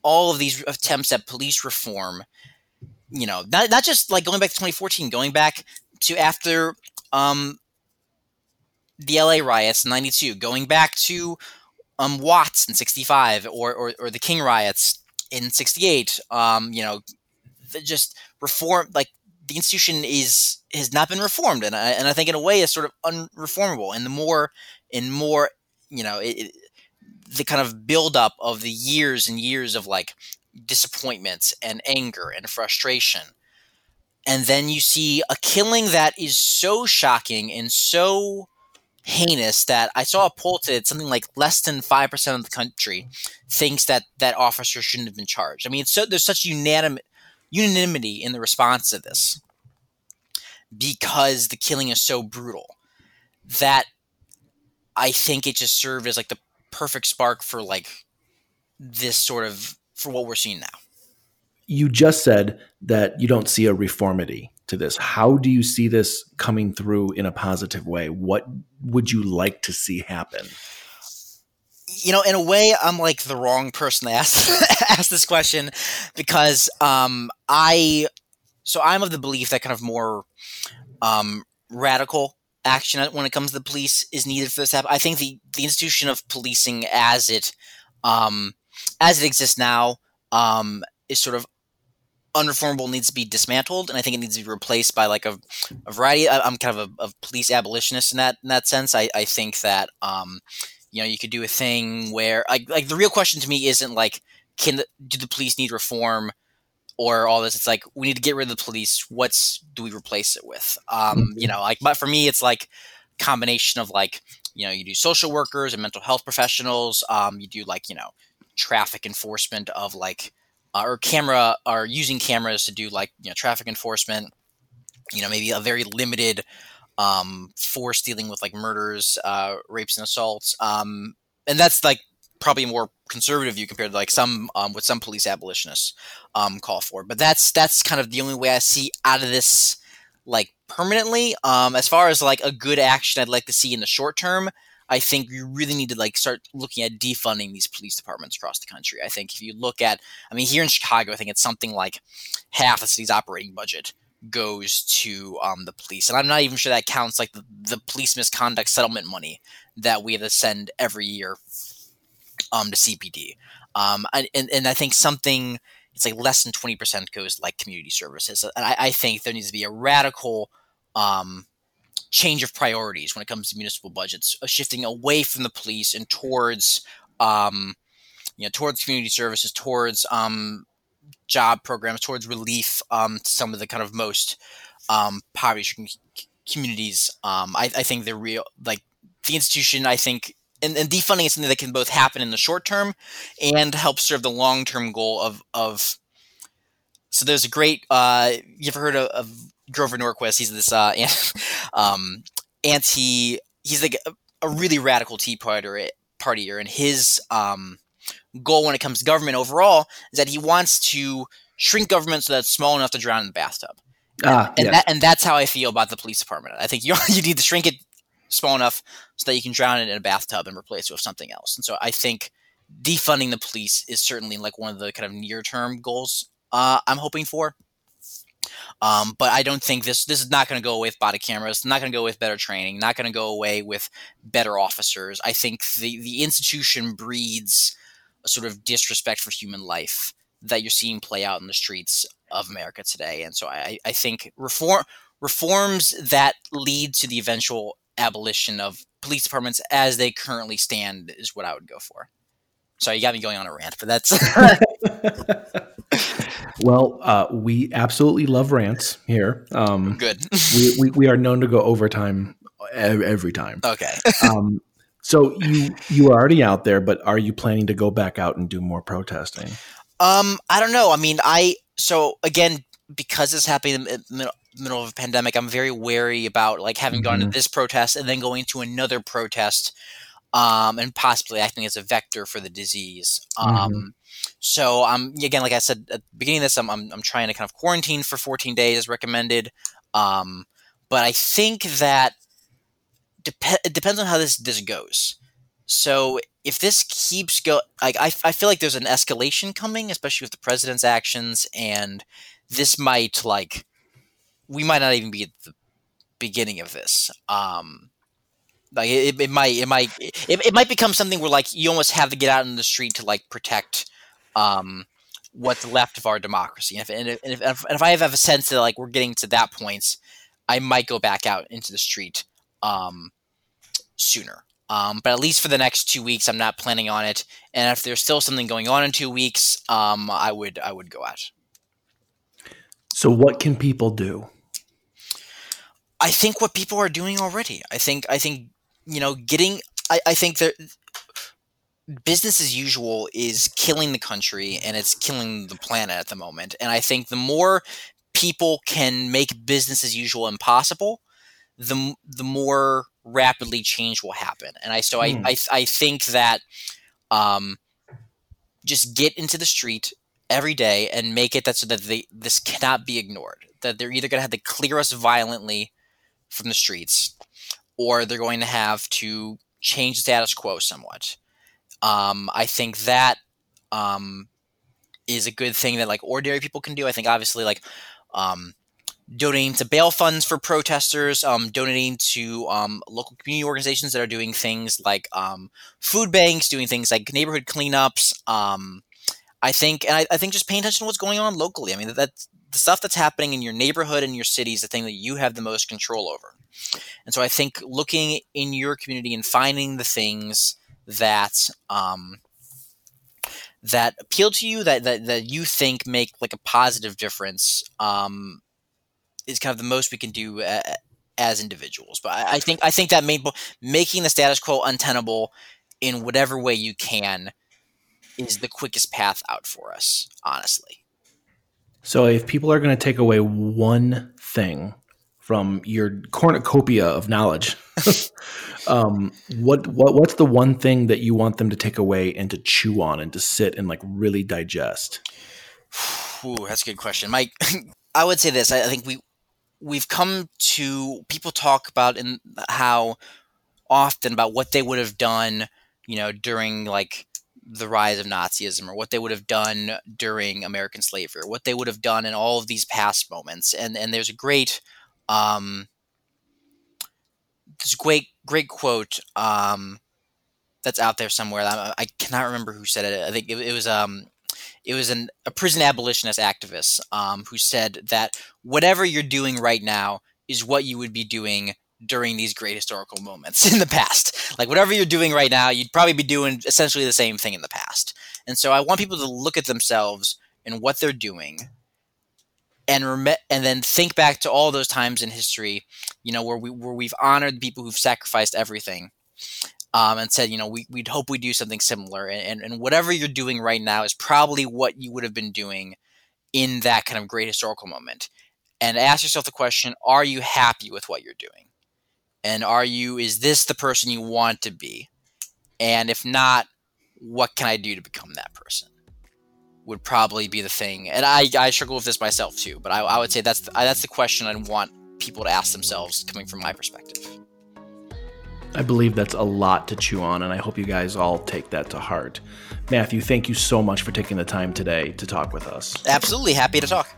All of these attempts at police reform, you know, not not just like going back to 2014, going back to after um, the LA riots in '92, going back to um, Watts in '65, or, or or the King riots in 68 um, you know just reform like the institution is has not been reformed and I, and I think in a way is sort of unreformable and the more and more you know it, it, the kind of buildup of the years and years of like disappointments and anger and frustration and then you see a killing that is so shocking and so heinous that I saw a poll today that something like less than five percent of the country thinks that that officer shouldn't have been charged. I mean, so there's such unanimous unanimity in the response to this because the killing is so brutal that I think it just served as like the perfect spark for like this sort of for what we're seeing now. You just said that you don't see a reformity to this. How do you see this coming through in a positive way? What would you like to see happen? You know, in a way, I'm like the wrong person to ask ask this question because um, I so I'm of the belief that kind of more um, radical action when it comes to the police is needed for this to happen. I think the the institution of policing as it um, as it exists now um, is sort of unreformable needs to be dismantled, and I think it needs to be replaced by like a, a variety. I, am kind of a, a, police abolitionist in that in that sense. I, I think that um, you know you could do a thing where like like the real question to me isn't like can the, do the police need reform or all this. It's like we need to get rid of the police. What's do we replace it with? Um, mm-hmm. You know, like but for me, it's like combination of like you know you do social workers and mental health professionals. Um, you do like you know traffic enforcement of like uh, or camera are using cameras to do like you know traffic enforcement. You know, maybe a very limited um, force dealing with like murders, uh, rapes, and assaults. Um, and that's like probably more conservative view compared to like some um, what some police abolitionists um, call for. But that's that's kind of the only way I see out of this like permanently. Um, as far as like a good action I'd like to see in the short term, I think you really need to like start looking at defunding these police departments across the country. I think if you look at, I mean, here in Chicago, I think it's something like half the city's operating budget goes to um, the police, and I'm not even sure that counts like the, the police misconduct settlement money that we have to send every year um, to CPD. Um, and, and I think something it's like less than 20% goes like community services. And I, I think there needs to be a radical um, change of priorities when it comes to municipal budgets, shifting away from the police and towards, um, you know, towards community services, towards um, job programs, towards relief um, to some of the kind of most um, poverty communities. Um, I, I think the real like the institution. I think and, and, defunding is something that can both happen in the short term and help serve the long term goal of of. So there's a great. Uh, you ever heard of, of Grover Norquist? He's this uh, um, anti. He's like a, a, really radical Tea Partier, partier, and his um, goal when it comes to government overall is that he wants to shrink government so that it's small enough to drown in the bathtub. Ah, and, yes. that, and that's how I feel about the police department. I think you you need to shrink it small enough so that you can drown it in a bathtub and replace it with something else. And so I think defunding the police is certainly like one of the kind of near term goals uh, I'm hoping for. Um, but I don't think this this is not going to go away with body cameras. Not going to go with better training. Not going to go away with better officers. I think the the institution breeds a sort of disrespect for human life that you're seeing play out in the streets of America today. And so I, I think reform reforms that lead to the eventual abolition of police departments as they currently stand is what I would go for. Sorry, you got me going on a rant, but that's. well, uh, we absolutely love rants here. Um, Good. we, we, we are known to go overtime every time. Okay. um, so you you are already out there, but are you planning to go back out and do more protesting? Um, I don't know. I mean, I so again because it's happening in the middle, middle of a pandemic, I'm very wary about like having mm-hmm. gone to mm-hmm. this protest and then going to another protest, um, and possibly acting as a vector for the disease. Um, mm-hmm. So I'm again, like I said at the beginning of this, I'm, I'm, I'm trying to kind of quarantine for 14 days as recommended. Um, but I think that dep- it depends on how this this goes. So if this keeps go, like I, I feel like there's an escalation coming, especially with the president's actions, and this might like we might not even be at the beginning of this. Um, like it, it might it might it, it might become something where like you almost have to get out in the street to like protect um what's left of our democracy. And if, and if, and if, and if I have a sense that like we're getting to that point, I might go back out into the street um, sooner. Um, but at least for the next two weeks, I'm not planning on it. And if there's still something going on in two weeks, um, I would I would go out. So what can people do? I think what people are doing already. I think I think you know getting. I, I think that business as usual is killing the country and it's killing the planet at the moment. And I think the more people can make business as usual impossible, the the more rapidly change will happen. And I so mm. I, I I think that um just get into the street every day and make it that so that they, this cannot be ignored. That they're either going to have to clear us violently from the streets, or they're going to have to change the status quo somewhat. Um, I think that um, is a good thing that like ordinary people can do. I think obviously like um, donating to bail funds for protesters, um, donating to um, local community organizations that are doing things like um, food banks, doing things like neighborhood cleanups. Um, I think, and I, I, think just paying attention to what's going on locally. I mean, that the stuff that's happening in your neighborhood and your city is the thing that you have the most control over. And so I think looking in your community and finding the things that um, that appeal to you that, that that you think make like a positive difference um, is kind of the most we can do uh, as individuals. But I, I, think I think that made, making the status quo untenable in whatever way you can is the quickest path out for us, honestly. So if people are going to take away one thing from your cornucopia of knowledge, um, what what what's the one thing that you want them to take away and to chew on and to sit and like really digest? Ooh, that's a good question, Mike. I would say this. I, I think we we've come to people talk about in how often about what they would have done, you know, during like the rise of Nazism or what they would have done during American slavery or what they would have done in all of these past moments. And and there's a great um this great great quote um that's out there somewhere. I, I cannot remember who said it. I think it, it was um it was an, a prison abolitionist activist um, who said that whatever you're doing right now is what you would be doing during these great historical moments in the past. Like whatever you're doing right now, you'd probably be doing essentially the same thing in the past. And so I want people to look at themselves and what they're doing and rem- and then think back to all those times in history, you know, where we where we've honored people who've sacrificed everything um, and said, you know, we, would hope we do something similar. And, and, and whatever you're doing right now is probably what you would have been doing in that kind of great historical moment. And ask yourself the question are you happy with what you're doing? And are you, is this the person you want to be? And if not, what can I do to become that person? Would probably be the thing. And I, I struggle with this myself too, but I, I would say that's the, that's the question I want people to ask themselves coming from my perspective. I believe that's a lot to chew on, and I hope you guys all take that to heart. Matthew, thank you so much for taking the time today to talk with us. Absolutely happy to talk.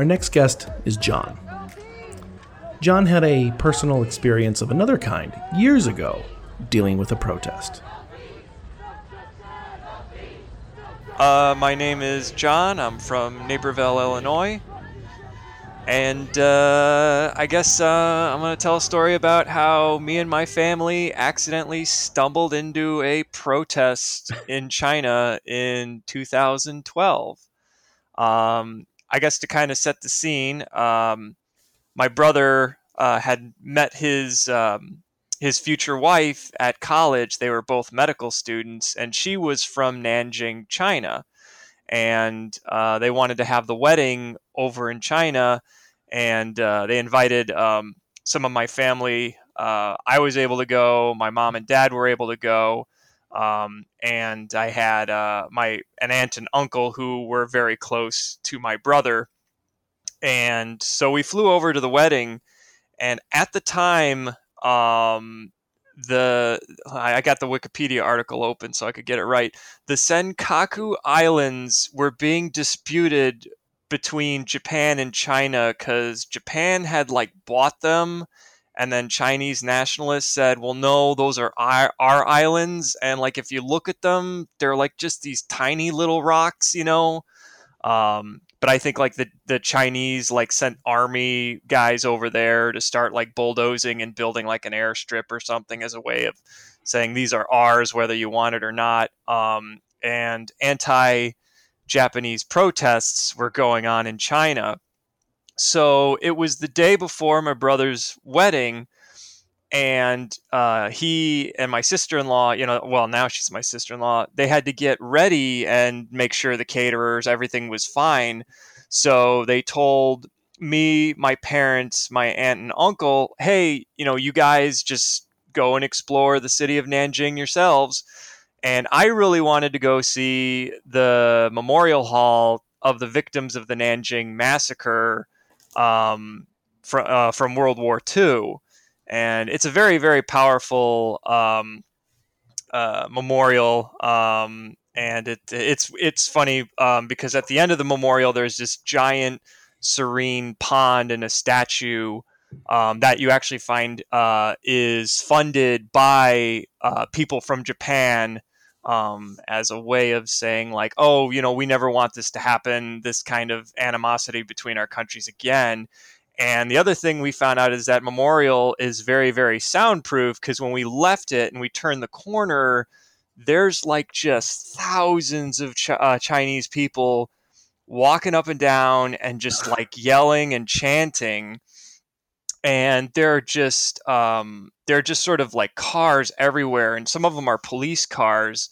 Our next guest is John. John had a personal experience of another kind years ago dealing with a protest. Uh, my name is John. I'm from Naperville, Illinois. And uh, I guess uh, I'm going to tell a story about how me and my family accidentally stumbled into a protest in China in 2012. Um, I guess to kind of set the scene, um, my brother uh, had met his um, his future wife at college. They were both medical students, and she was from Nanjing, China. And uh, they wanted to have the wedding over in China, and uh, they invited um, some of my family. Uh, I was able to go. My mom and dad were able to go. Um, and I had uh, my an aunt and uncle who were very close to my brother, and so we flew over to the wedding. And at the time, um, the I got the Wikipedia article open so I could get it right. The Senkaku Islands were being disputed between Japan and China because Japan had like bought them, and then Chinese nationalists said, "Well, no, those are our, our islands." And like if you look at them, they're like just these tiny little rocks, you know. Um, but I think like the the Chinese like sent army guys over there to start like bulldozing and building like an airstrip or something as a way of saying these are ours whether you want it or not. Um, and anti Japanese protests were going on in China. So it was the day before my brother's wedding and uh, he and my sister-in-law you know well now she's my sister-in-law they had to get ready and make sure the caterers everything was fine. So they told me my parents my aunt and uncle hey you know you guys just go and explore the city of nanjing yourselves. And i really wanted to go see the memorial hall of the victims of the nanjing massacre um, fr- uh, from world war ii and it's a very very powerful um, uh, memorial. Um, and it it's it's funny um, because at the end of the memorial there's this giant serene pond and a statue um, that you actually find uh, is funded by uh, people from Japan um, as a way of saying like, oh, you know, we never want this to happen, this kind of animosity between our countries again. And the other thing we found out is that Memorial is very, very soundproof because when we left it and we turned the corner, there's like just thousands of Ch- uh, Chinese people walking up and down and just like yelling and chanting. And they're just um, they're just sort of like cars everywhere, and some of them are police cars.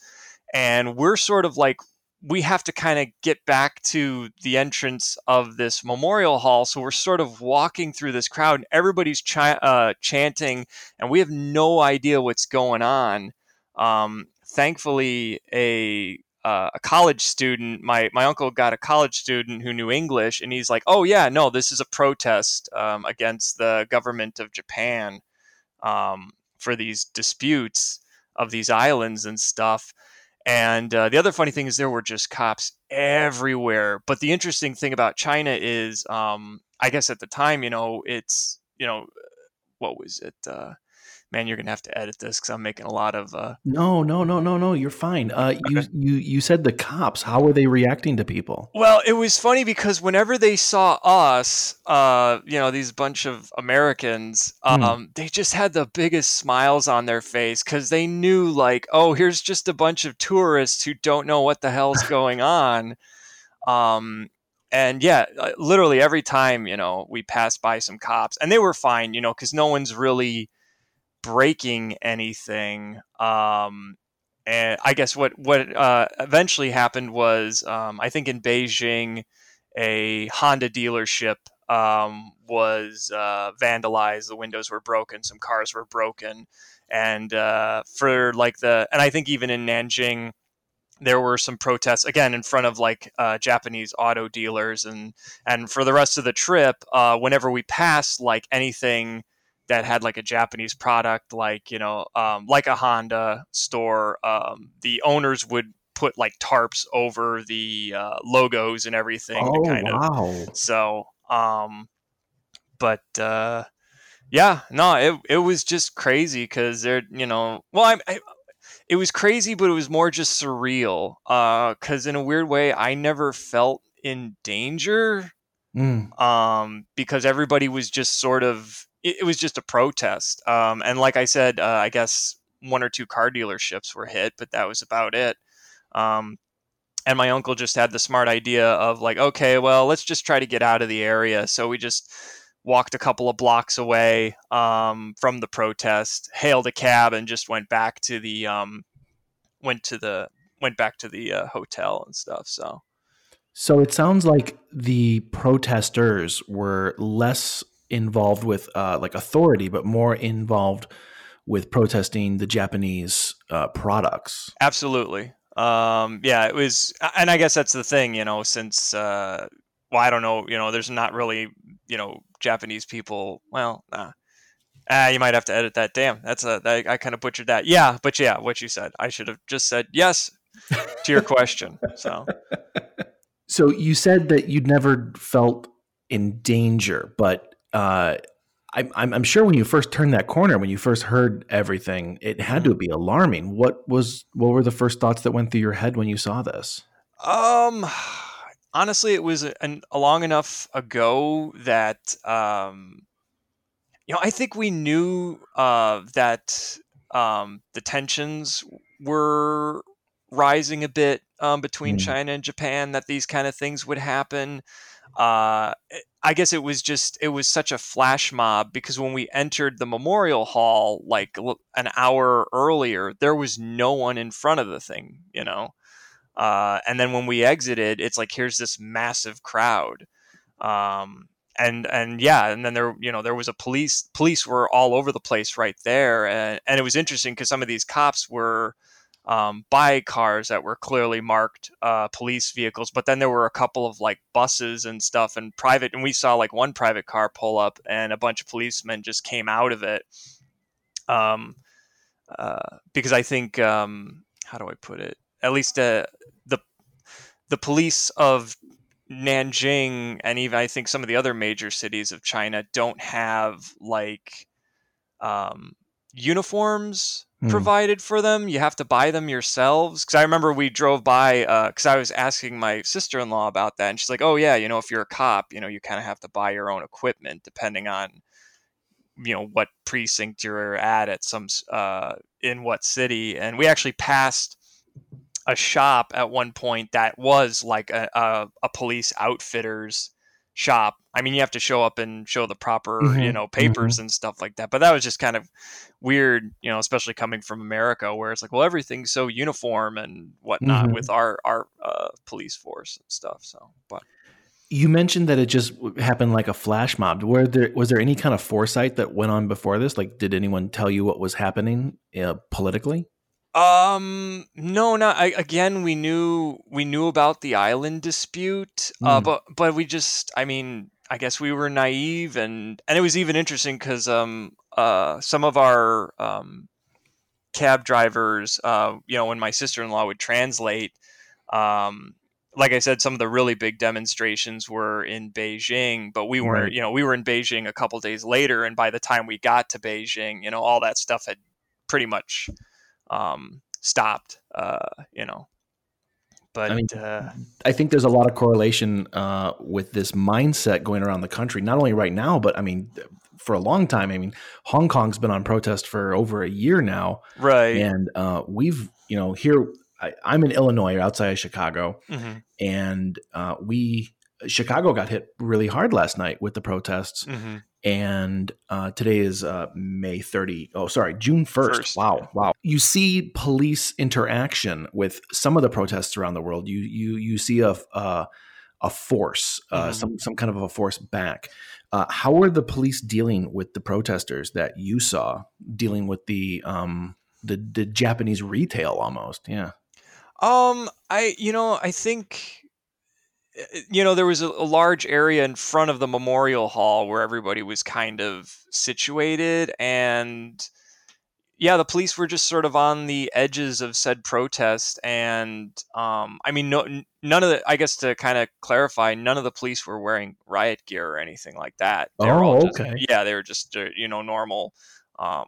And we're sort of like we have to kind of get back to the entrance of this memorial hall. So we're sort of walking through this crowd, and everybody's uh, chanting, and we have no idea what's going on. Um, thankfully, a uh, a college student, my my uncle got a college student who knew English, and he's like, "Oh yeah, no, this is a protest um, against the government of Japan um, for these disputes of these islands and stuff." And uh, the other funny thing is there were just cops everywhere. But the interesting thing about China is, um, I guess at the time, you know, it's you know, what was it? Uh, man, you're gonna have to edit this because I'm making a lot of. Uh... No, no, no, no, no. You're fine. Uh, you you you said the cops. How were they reacting to people? Well, it was funny because whenever they saw us, uh, you know, these bunch of Americans, Hmm. um, they just had the biggest smiles on their face because they knew, like, oh, here's just a bunch of tourists who don't know what the hell's going on. Um, and yeah, uh, literally every time, you know, we passed by some cops, and they were fine, you know, because no one's really breaking anything. Um, and I guess what what uh, eventually happened was, um, I think in Beijing, a Honda dealership um, was uh, vandalized. The windows were broken. Some cars were broken, and uh, for like the and I think even in Nanjing, there were some protests again in front of like uh, Japanese auto dealers, and and for the rest of the trip, uh, whenever we passed like anything that had like a Japanese product, like you know, um, like a Honda store, um, the owners would put like tarps over the uh, logos and everything Oh, to kind wow. of so. Um, but uh, yeah, no, it it was just crazy because they're you know, well, I, I it was crazy, but it was more just surreal. Because in a weird way, I never felt in danger. Mm. Um, because everybody was just sort of it, it was just a protest. Um, and like I said, uh, I guess one or two car dealerships were hit, but that was about it. Um, and my uncle just had the smart idea of like, okay, well, let's just try to get out of the area. So we just walked a couple of blocks away um, from the protest, hailed a cab, and just went back to the um, went to the went back to the uh, hotel and stuff. So So it sounds like the protesters were less involved with uh, like authority, but more involved with protesting the Japanese uh, products. Absolutely. Um, yeah, it was, and I guess that's the thing, you know, since, uh, well, I don't know, you know, there's not really, you know, Japanese people. Well, nah. Ah, you might have to edit that. Damn, that's a I, I kind of butchered that. Yeah, but yeah, what you said, I should have just said yes to your question. So, So you said that you'd never felt in danger, but uh, I'm, I'm I'm sure when you first turned that corner, when you first heard everything, it had to be alarming. What was what were the first thoughts that went through your head when you saw this? um, honestly, it was an, a long enough ago that um, you know, I think we knew uh, that um, the tensions were rising a bit um, between Mm. China and Japan. That these kind of things would happen. Uh, I guess it was just it was such a flash mob because when we entered the memorial hall like an hour earlier, there was no one in front of the thing, you know. Uh, and then when we exited, it's like here's this massive crowd. Um, and and yeah, and then there you know there was a police police were all over the place right there, and, and it was interesting because some of these cops were um, by cars that were clearly marked uh, police vehicles, but then there were a couple of like buses and stuff and private, and we saw like one private car pull up, and a bunch of policemen just came out of it. Um, uh, because I think um, how do I put it? At least uh, the the police of Nanjing and even I think some of the other major cities of China don't have like um, uniforms Hmm. provided for them. You have to buy them yourselves. Because I remember we drove by because I was asking my sister in law about that, and she's like, "Oh yeah, you know, if you're a cop, you know, you kind of have to buy your own equipment depending on you know what precinct you're at at some uh, in what city." And we actually passed a shop at one point that was like a, a, a police outfitters shop. I mean, you have to show up and show the proper, you Mhm, know, papers and stuff like that. But that was just kind of weird, you know, especially coming from America, where it's like, well, everything's so uniform and whatnot Mhm. with our our uh, police force and stuff. So, but You mentioned that it just happened like a flash mob. Were there was there any kind of foresight that went on before this? Like, did anyone tell you what was happening uh, politically? Um, no, not I, again. We knew we knew about the island dispute, uh, Mm. but but we just, I mean, I guess we were naive, and and it was even interesting because um uh some of our um cab drivers, uh, you know, when my sister in law would translate, um. Like I said, some of the really big demonstrations were in Beijing, but we weren't, Right. you know, we were in Beijing a couple days later, and by the time we got to Beijing, you know, all that stuff had pretty much um, stopped. Uh, you know, but I mean, uh, I think there's a lot of correlation uh, with this mindset going around the country, not only right now, but I mean, for a long time. I mean, Hong Kong's been on protest for over a year now, right? And uh, we've, you know, here I, I'm in Illinois, outside of Chicago, Mhm. and uh, we Chicago got hit really hard last night with the protests. Mhm. And uh, today is uh, May 30. Oh, sorry, June 1st. First, wow, wow. You see police interaction with some of the protests around the world. You you you see a a, a force, uh, Mhm. some some kind of a force back. Uh, how are the police dealing with the protesters that you saw dealing with the um the the Japanese retail almost? Yeah. Um, I you know I think you know there was a, a large area in front of the memorial hall where everybody was kind of situated, and yeah, the police were just sort of on the edges of said protest, and um, I mean, no, none of the. I guess to kind of clarify, none of the police were wearing riot gear or anything like that. They were Oh, all just, okay. yeah, they were just uh, you know normal. Um,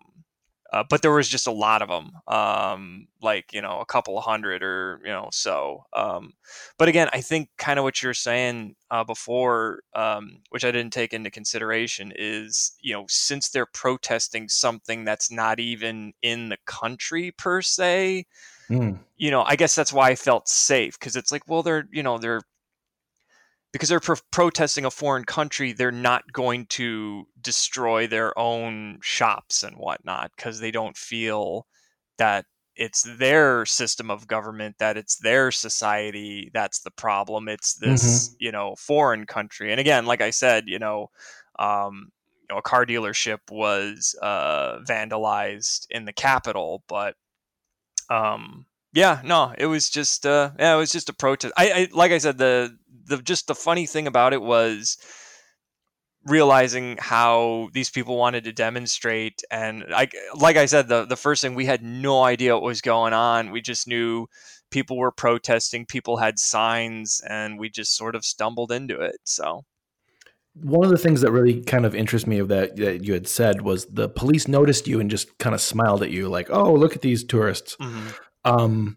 uh, but there was just a lot of them, um, like you know a couple of hundred or you know so. Um, but again, I think kind of what you're saying uh, before, um, which I didn't take into consideration, is you know since they're protesting something that's not even in the country per se, Mm. you know, I guess that's why I felt safe because it's like, well, they're you know they're because they're pro- protesting a foreign country, they're not going to destroy their own shops and whatnot because they don't feel that it's their system of government, that it's their society that's the problem. It's this, you know, foreign country. And again, like I said, you know, um, you know, a car dealership was uh, vandalized in the capital, but um, yeah, no, it was just uh, yeah, it was just a protest. I, I like I said the the just the funny thing about it was realizing how these people wanted to demonstrate and I, like i said the, the first thing we had no idea what was going on. We just knew people were protesting people had signs and we just sort of stumbled into it so. One of the things that really kind of interests me of that that you had said was the police noticed you and just kind of smiled at you like oh look at these tourists. Mm-hmm. um,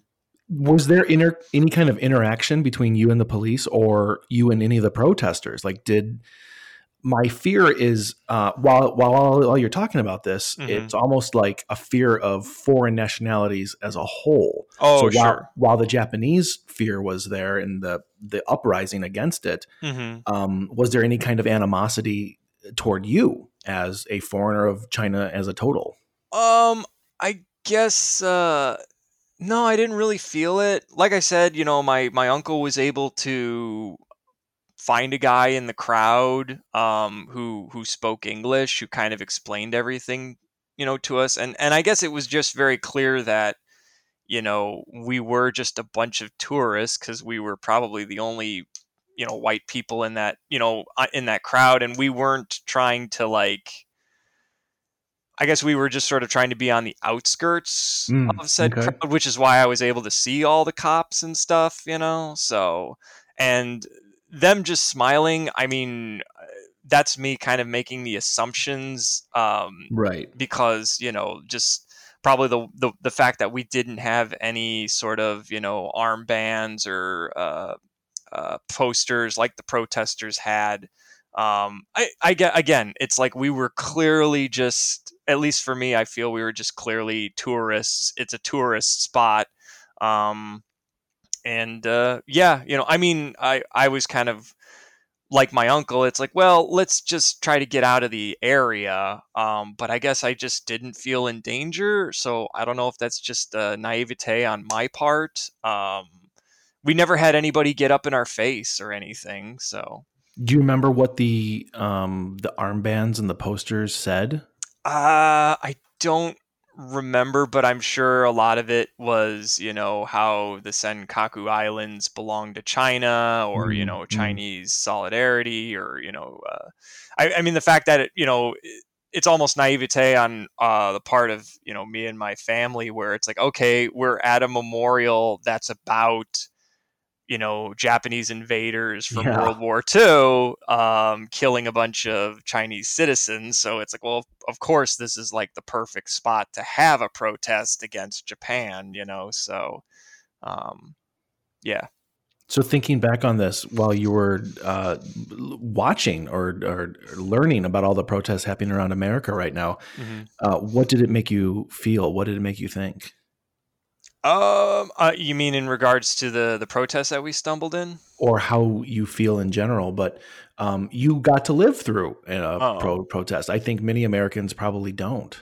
was there inter- any kind of interaction between you and the police or you and any of the protesters like did my fear is uh, while while while you're talking about this, Mhm. it's almost like a fear of foreign nationalities as a whole. Oh, so while, sure. while the Japanese fear was there and the the uprising against it, Mhm. um, was there any kind of animosity toward you as a foreigner of China as a total? Um, I guess uh no, I didn't really feel it. Like I said, you know, my my uncle was able to find a guy in the crowd um who who spoke English, who kind of explained everything, you know, to us. And and I guess it was just very clear that you know, we were just a bunch of tourists cuz we were probably the only you know white people in that you know uh, in that crowd and we weren't trying to like I guess we were just sort of trying to be on the outskirts Mm, of said okay. crowd, which is why I was able to see all the cops and stuff, you know. So, and them just smiling, I mean, uh, that's me kind of making the assumptions, um, Right. because you know, just probably the, the the fact that we didn't have any sort of you know armbands or uh, uh, posters like the protesters had. Um, I, I get again, it's like we were clearly just, at least for me, I feel we were just clearly tourists. It's a tourist spot. Um, and uh, yeah, you know, I mean, I, I was kind of like my uncle. It's like, well, let's just try to get out of the area. Um, but I guess I just didn't feel in danger. So I don't know if that's just naivete on my part. Um, we never had anybody get up in our face or anything. So Do you remember what the um, the armbands and the posters said? Uh, I don't remember, but I'm sure a lot of it was, you know, how the Senkaku Islands belong to China or, you know, mm. Chinese solidarity or, you know, uh, I, I mean, the fact that, it, you know, it- it's almost naivete on uh, the part of, you know, me and my family where it's like, okay, we're at a memorial that's about, you know, Japanese invaders from Yeah. World War II um, killing a bunch of Chinese citizens. So it's like, well, of course, this is like the perfect spot to have a protest against Japan, you know? So, um, yeah. So thinking back on this while you were uh, watching or, or learning about all the protests happening around America right now, Mhm. uh, what did it make you feel? What did it make you think? Um, uh, you mean in regards to the the protests that we stumbled in? Or how you feel in general, but um, you got to live through a Oh. pro- protest. I think many Americans probably don't.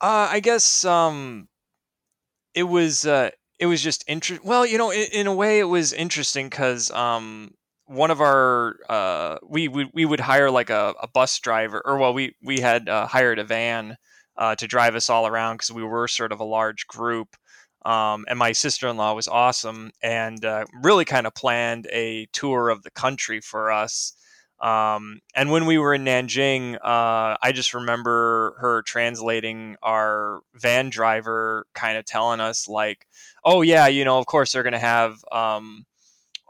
Uh, I guess um, it was uh, it was just interesting. Well, you know, in, in a way, it was interesting because um, one of our uh, we would we would hire like a, a bus driver, or well, we we had uh, hired a van uh, to drive us all around because we were sort of a large group. Um, and my sister-in-law was awesome and uh, really kind of planned a tour of the country for us. Um, and when we were in Nanjing, uh, I just remember her translating our van driver, kind of telling us like, "Oh yeah, you know, of course they're going to have um,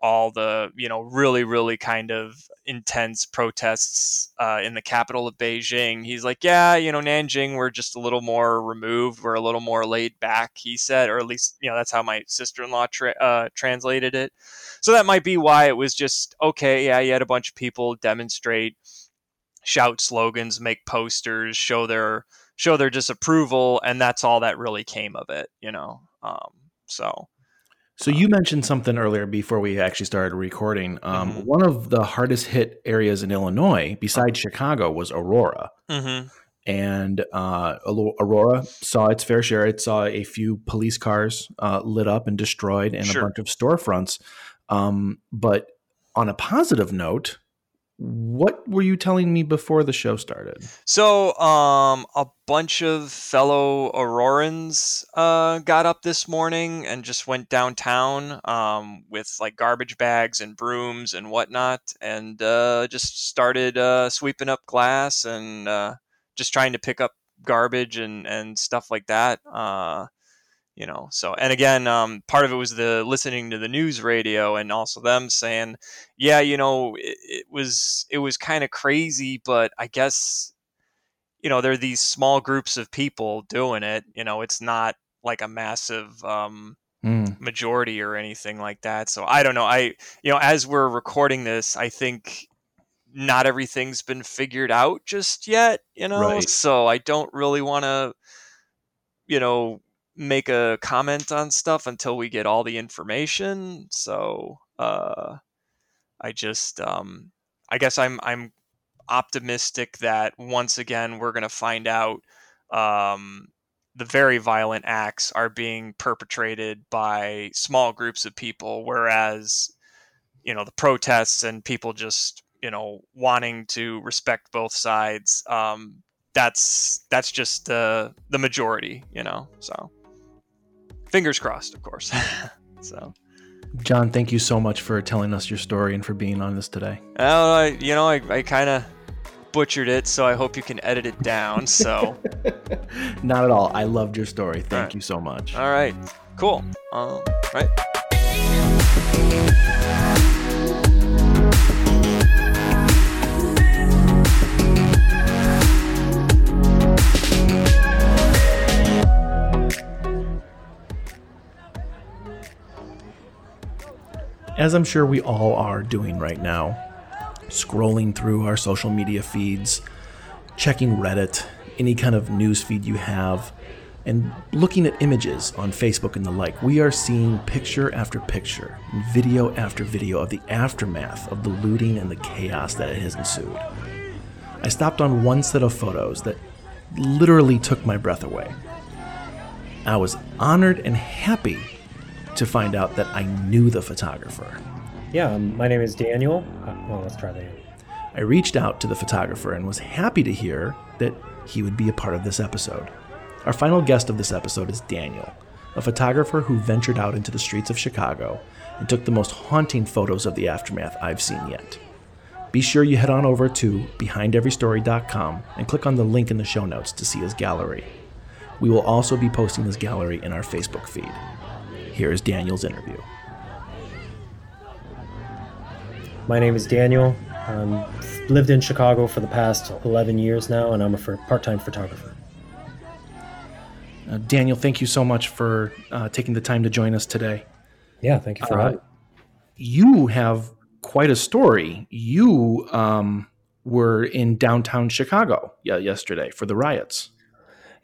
all the you know really really kind of intense protests uh, in the capital of Beijing." He's like, "Yeah, you know, Nanjing, we're just a little more removed, we're a little more laid back," he said, or at least you know that's how my sister-in-law tra- uh, translated it. So that might be why it was just okay. Yeah, you had a bunch of people demonstrate, shout slogans, make posters, show their show their disapproval, and that's all that really came of it. You know, um, so So you mentioned something earlier before we actually started recording. Um, Mhm. One of the hardest hit areas in Illinois, besides Chicago, was Aurora. Mhm. And uh, Aurora saw its fair share. It saw a few police cars uh, lit up and destroyed, and Sure. a bunch of storefronts. Um, but on a positive note, what were you telling me before the show started? So, um, a bunch of fellow Aurorans uh, got up this morning and just went downtown um, with like garbage bags and brooms and whatnot, and uh, just started uh, sweeping up glass and uh, just trying to pick up garbage and and stuff like that. You know so and again um, part of it was the listening to the news radio and also them saying yeah you know it, it was it was kind of crazy but i guess you know there are these small groups of people doing it you know it's not like a massive um, Mm. majority or anything like that so i don't know i you know as we're recording this i think not everything's been figured out just yet you know Right. so i don't really want to you know make a comment on stuff until we get all the information so uh i just um i guess i'm i'm optimistic that once again we're to find out um the very violent acts are being perpetrated by small groups of people whereas you know the protests and people just you know wanting to respect both sides um that's that's just uh, the majority you know so fingers crossed of course so John, thank you so much for telling us your story and for being on this today. well, I, you know i, I kind of butchered it so i hope you can edit it down so Not at all. I loved your story. Thank you so much. all right cool um right As I'm sure we all are doing right now, scrolling through our social media feeds, checking Reddit, any kind of news feed you have, and looking at images on Facebook and the like, we are seeing picture after picture, video after video of the aftermath of the looting and the chaos that it has ensued. I stopped on one set of photos that literally took my breath away. I was honored and happy to find out that I knew the photographer. Yeah, um, my name is Daniel. Uh, well, let's try that. again. I reached out to the photographer and was happy to hear that he would be a part of this episode. Our final guest of this episode is Daniel, a photographer who ventured out into the streets of Chicago and took the most haunting photos of the aftermath I've seen yet. Be sure you head on over to behindeverystory.com and click on the link in the show notes to see his gallery. We will also be posting his gallery in our Facebook feed. Here is Daniel's interview. My name is Daniel. Um, lived in Chicago for the past 11 years now, and I'm a part-time photographer. Uh, Daniel, thank you so much for uh, taking the time to join us today. Yeah, thank you for Uh, having. You have quite a story. You um, were in downtown Chicago yesterday for the riots.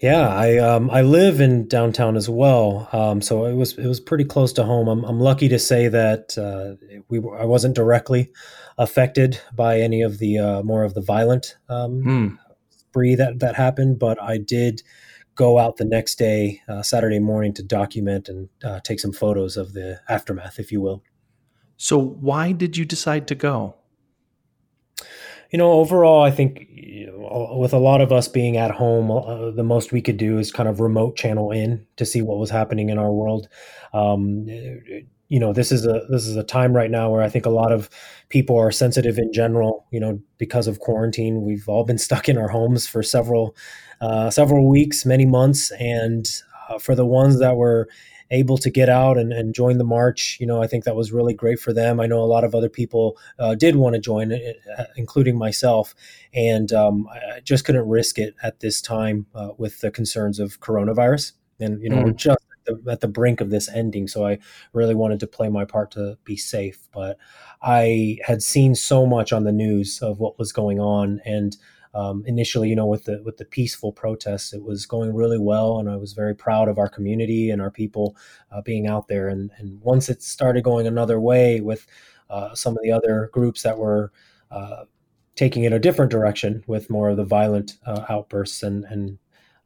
Yeah, I um, I live in downtown as well, um, so it was it was pretty close to home. I'm I'm lucky to say that uh, we were- I wasn't directly affected by any of the uh, more of the violent um, Hmm. spree that that happened, but I did go out the next day, uh, Saturday morning, to document and uh, take some photos of the aftermath, if you will. So, why did you decide to go? You know, overall, I think know, with a lot of us being at home, uh, the most we could do is kind of remote channel in to see what was happening in our world. Um, you know, this is a this is a time right now where I think a lot of people are sensitive in general. You know, because of quarantine, we've all been stuck in our homes for several uh, several weeks, many months, and uh, for the ones that were able to get out and, and join the march. You know, I think that was really great for them. I know a lot of other people uh, did want to join, uh, including myself, and um, I I just couldn't risk it at this time uh, with the concerns of coronavirus. And you know, Mm. we're just at the, at the brink of this ending, so I really wanted to play my part to be safe. But I had seen so much on the news of what was going on, and um, initially, you know, with the with the peaceful protests, it was going really well, and I was very proud of our community and our people uh, being out there. And and once it started going another way with uh, some of the other groups that were uh, taking it a different direction with more of the violent uh, outbursts and and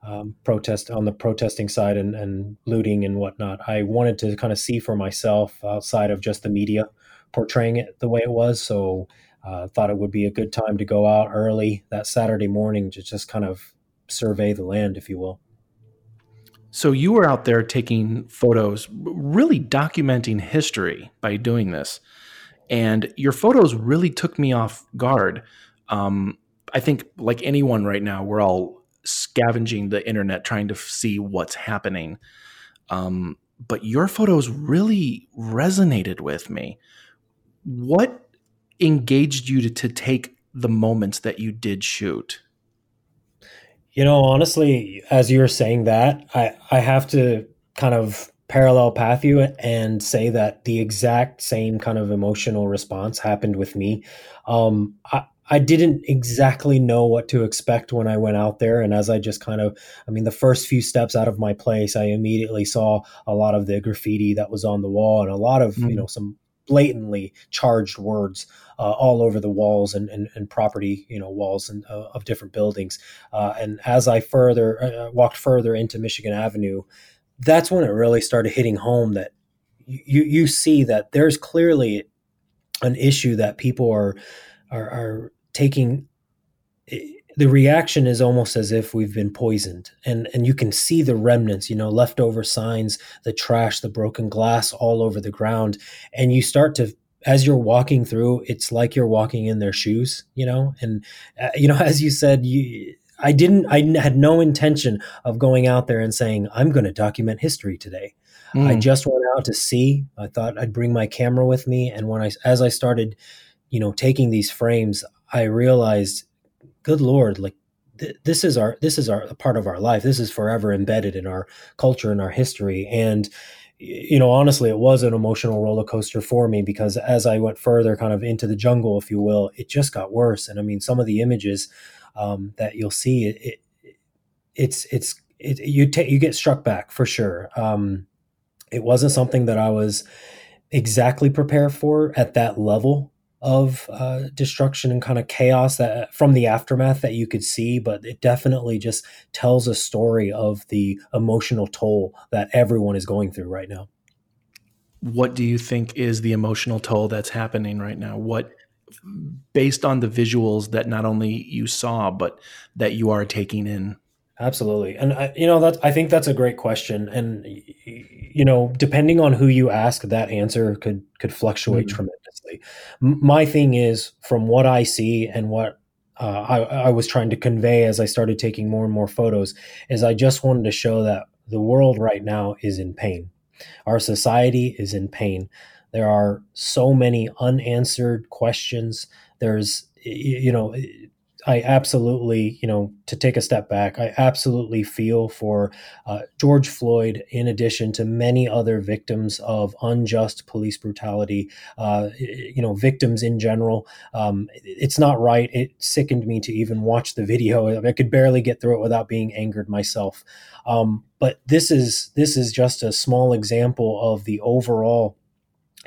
um, protest on the protesting side and, and looting and whatnot. I wanted to kind of see for myself outside of just the media portraying it the way it was. So uh, thought it would be a good time to go out early that Saturday morning to just kind of survey the land, if you will. So you were out there taking photos, really documenting history by doing this, and your photos really took me off guard. Um, I think, like anyone right now, we're all scavenging the internet trying to see what's happening. Um, but your photos really resonated with me. What engaged you to, to take the moments that you did shoot? You know, honestly, as you're saying that, I, I have to kind of parallel path you and say that the exact same kind of emotional response happened with me. Um, I, I didn't exactly know what to expect when I went out there. And as I just kind of, I mean, the first few steps out of my place, I immediately saw a lot of the graffiti that was on the wall and a lot of, mm. you know, some blatantly charged words uh, all over the walls and, and, and property, you know, walls and, uh, of different buildings. Uh, and as I further uh, walked further into Michigan Avenue, that's when it really started hitting home that you, you see that there's clearly an issue that people are, are, are taking the reaction is almost as if we've been poisoned and and you can see the remnants you know leftover signs the trash the broken glass all over the ground and you start to as you're walking through it's like you're walking in their shoes you know and uh, you know as you said you I didn't I had no intention of going out there and saying I'm going to document history today. Mm. I just went out to see. I thought I'd bring my camera with me and when I as I started you know taking these frames I realized, good Lord, like th- this is our this is our a part of our life. This is forever embedded in our culture and our history. And you know, honestly, it was an emotional roller coaster for me because as I went further, kind of into the jungle, if you will, it just got worse. And I mean, some of the images um, that you'll see, it, it it's it's it, you take you get struck back for sure. Um, it wasn't something that I was exactly prepared for at that level of uh, destruction and kind of chaos that from the aftermath that you could see, but it definitely just tells a story of the emotional toll that everyone is going through right now. What do you think is the emotional toll that's happening right now? What, based on the visuals that not only you saw, but that you are taking in Absolutely. And I, you know that I think that's a great question and you know depending on who you ask that answer could could fluctuate mm-hmm. tremendously. M- my thing is from what I see and what uh, I, I was trying to convey as I started taking more and more photos is I just wanted to show that the world right now is in pain. Our society is in pain. There are so many unanswered questions. There's you know I absolutely, you know, to take a step back, I absolutely feel for uh, George Floyd, in addition to many other victims of unjust police brutality, uh, you know, victims in general. Um, it's not right. It sickened me to even watch the video. I could barely get through it without being angered myself. Um, but this is this is just a small example of the overall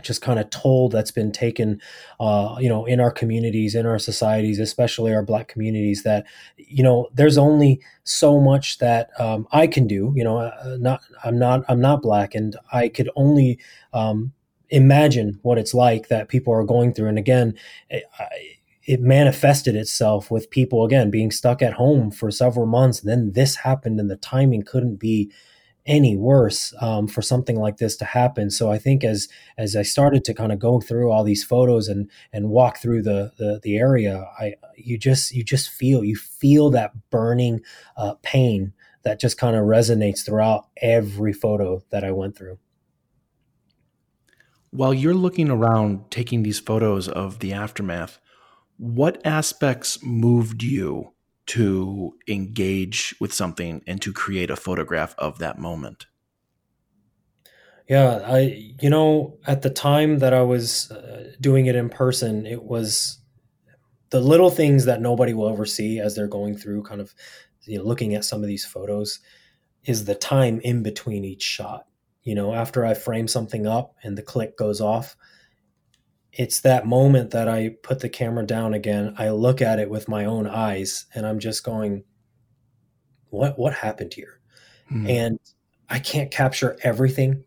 just kind of toll that's been taken uh, you know in our communities in our societies especially our black communities that you know there's only so much that um, i can do you know uh, not i'm not i'm not black and i could only um, imagine what it's like that people are going through. And again it, it manifested itself with people again being stuck at home for several months and then this happened and the timing couldn't be any worse um, for something like this to happen. So I think as as I started to kind of go through all these photos and and walk through the the, the area, I you just you just feel you feel that burning uh, pain that just kind of resonates throughout every photo that I went through. While you're looking around taking these photos of the aftermath, what aspects moved you to engage with something and to create a photograph of that moment? Yeah, I you know at the time that I was uh, doing it in person, it was the little things that nobody will ever see as they're going through kind of you know looking at some of these photos is the time in between each shot. You know, after I frame something up and the click goes off, it's that moment that I put the camera down again. I look at it with my own eyes and I'm just going, what, what happened here? Mm. And I can't capture everything.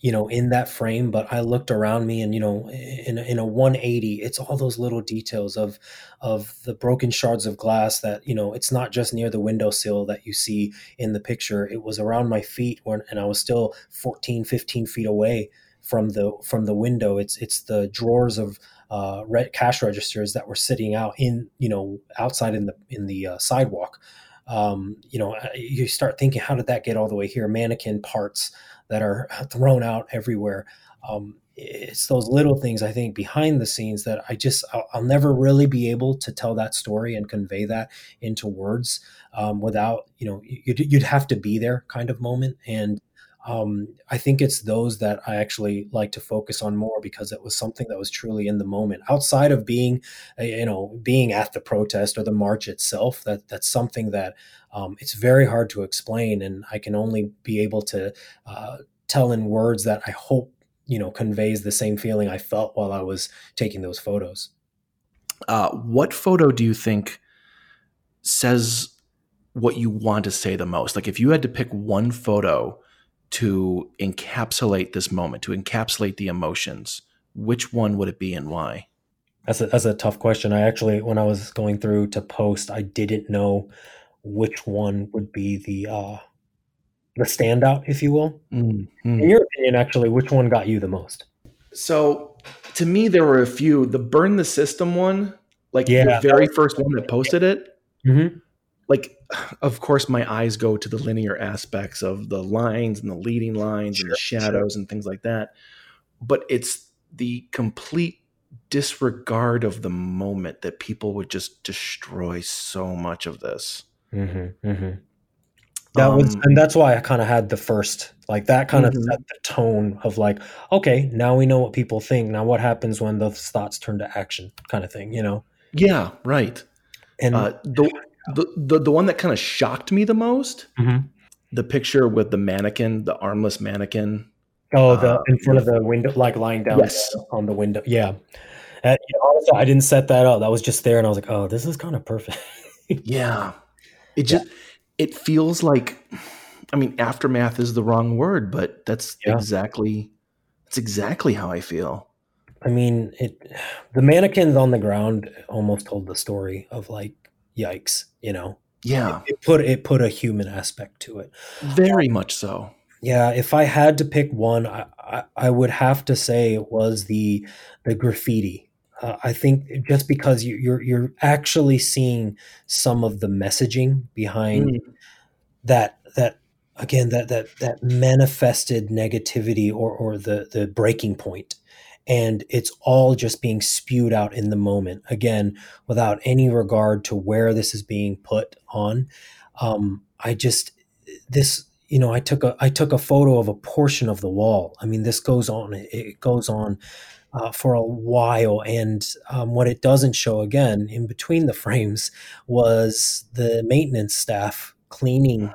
you know, in that frame, but I looked around me and, you know, in, in a 180, it's all those little details of, of the broken shards of glass that, you know, it's not just near the windowsill that you see in the picture. It was around my feet when, and I was still 14, 15 feet away from the, from the window. It's, it's the drawers of, uh, cash registers that were sitting out in, you know, outside in the, in the uh, sidewalk. Um, you know, you start thinking, how did that get all the way here? Mannequin parts, that are thrown out everywhere. Um, it's those little things I think behind the scenes that I just I'll, I'll, never really be able to tell that story and convey that into words um, without you know you'd, you'd, have to be there kind of moment and um, I think it's those that I actually like to focus on more because it was something that was truly in the moment outside of being uh, you know being at the protest or the march itself that that's something that um, it's very hard to explain, and I can only be able to uh, tell in words that I hope you know conveys the same feeling I felt while I was taking those photos. Uh, what photo do you think says what you want to say the most? Like, if you had to pick one photo to encapsulate this moment, to encapsulate the emotions, which one would it be and why? That's a, that's a tough question. I actually, when I was going through to post, I didn't know which one would be the uh, the standout, if you will. Mm-hmm. In your opinion, actually, which one got you the most? So, to me, there were a few. The burn the system one, like yeah, the very first one that posted it. Mm-hmm. Like, of course, my eyes go to the linear aspects of the lines and the leading lines sure, and the shadows sure. and things like that. But it's the complete disregard of the moment that people would just destroy so much of this. Mm-hmm, mm-hmm. That um, was, and that's why I kind of had the first, like that kind of mm-hmm. set the tone of like, okay, now we know what people think. Now what happens when those thoughts turn to action, kind of thing, you know? Yeah, right. And uh, the, the, the the one that kind of shocked me the most, mm-hmm. the picture with the mannequin, the armless mannequin. Oh, the uh, in front of the window, like lying down yes. on the window. Yeah. And, you know, also, I didn't set that up. That was just there, and I was like, "Oh, this is kind of perfect." yeah, it just yeah. it feels like I mean aftermath is the wrong word, but that's yeah. exactly that's exactly how I feel. I mean, it the mannequins on the ground almost told the story of like yikes, you know. Yeah. It, it put it put a human aspect to it. Very much so. Yeah, if I had to pick one, I, I, I would have to say it was the the graffiti uh, I think just because you, you're you're actually seeing some of the messaging behind mm. that that again that that that manifested negativity or or the the breaking point and it's all just being spewed out in the moment again without any regard to where this is being put on um, i just this you know i took a i took a photo of a portion of the wall i mean this goes on it goes on uh, for a while. And um, what it doesn't show again in between the frames was the maintenance staff cleaning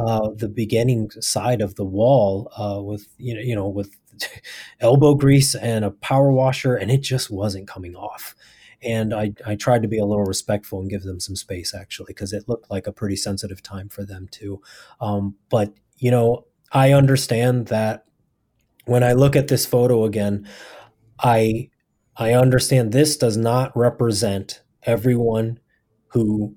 uh, the beginning side of the wall uh, with you know you know with elbow grease and a power washer, and it just wasn't coming off. And I, I tried to be a little respectful and give them some space actually because it looked like a pretty sensitive time for them too. Um, but you know I understand that when I look at this photo again, I I understand this does not represent everyone who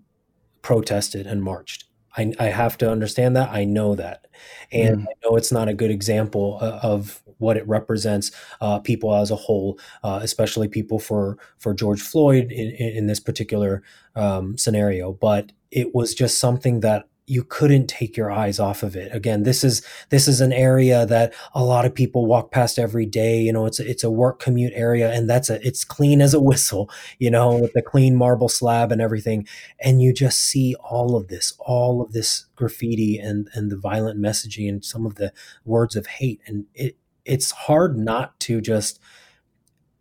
protested and marched. I, I have to understand that. I know that. And mm. I know it's not a good example of what it represents uh, people as a whole, uh, especially people for, for George Floyd in, in this particular um, scenario. But it was just something that you couldn't take your eyes off of it. Again, this is this is an area that a lot of people walk past every day. You know, it's a, it's a work commute area, and that's a it's clean as a whistle. You know, with the clean marble slab and everything, and you just see all of this, all of this graffiti and and the violent messaging and some of the words of hate, and it it's hard not to just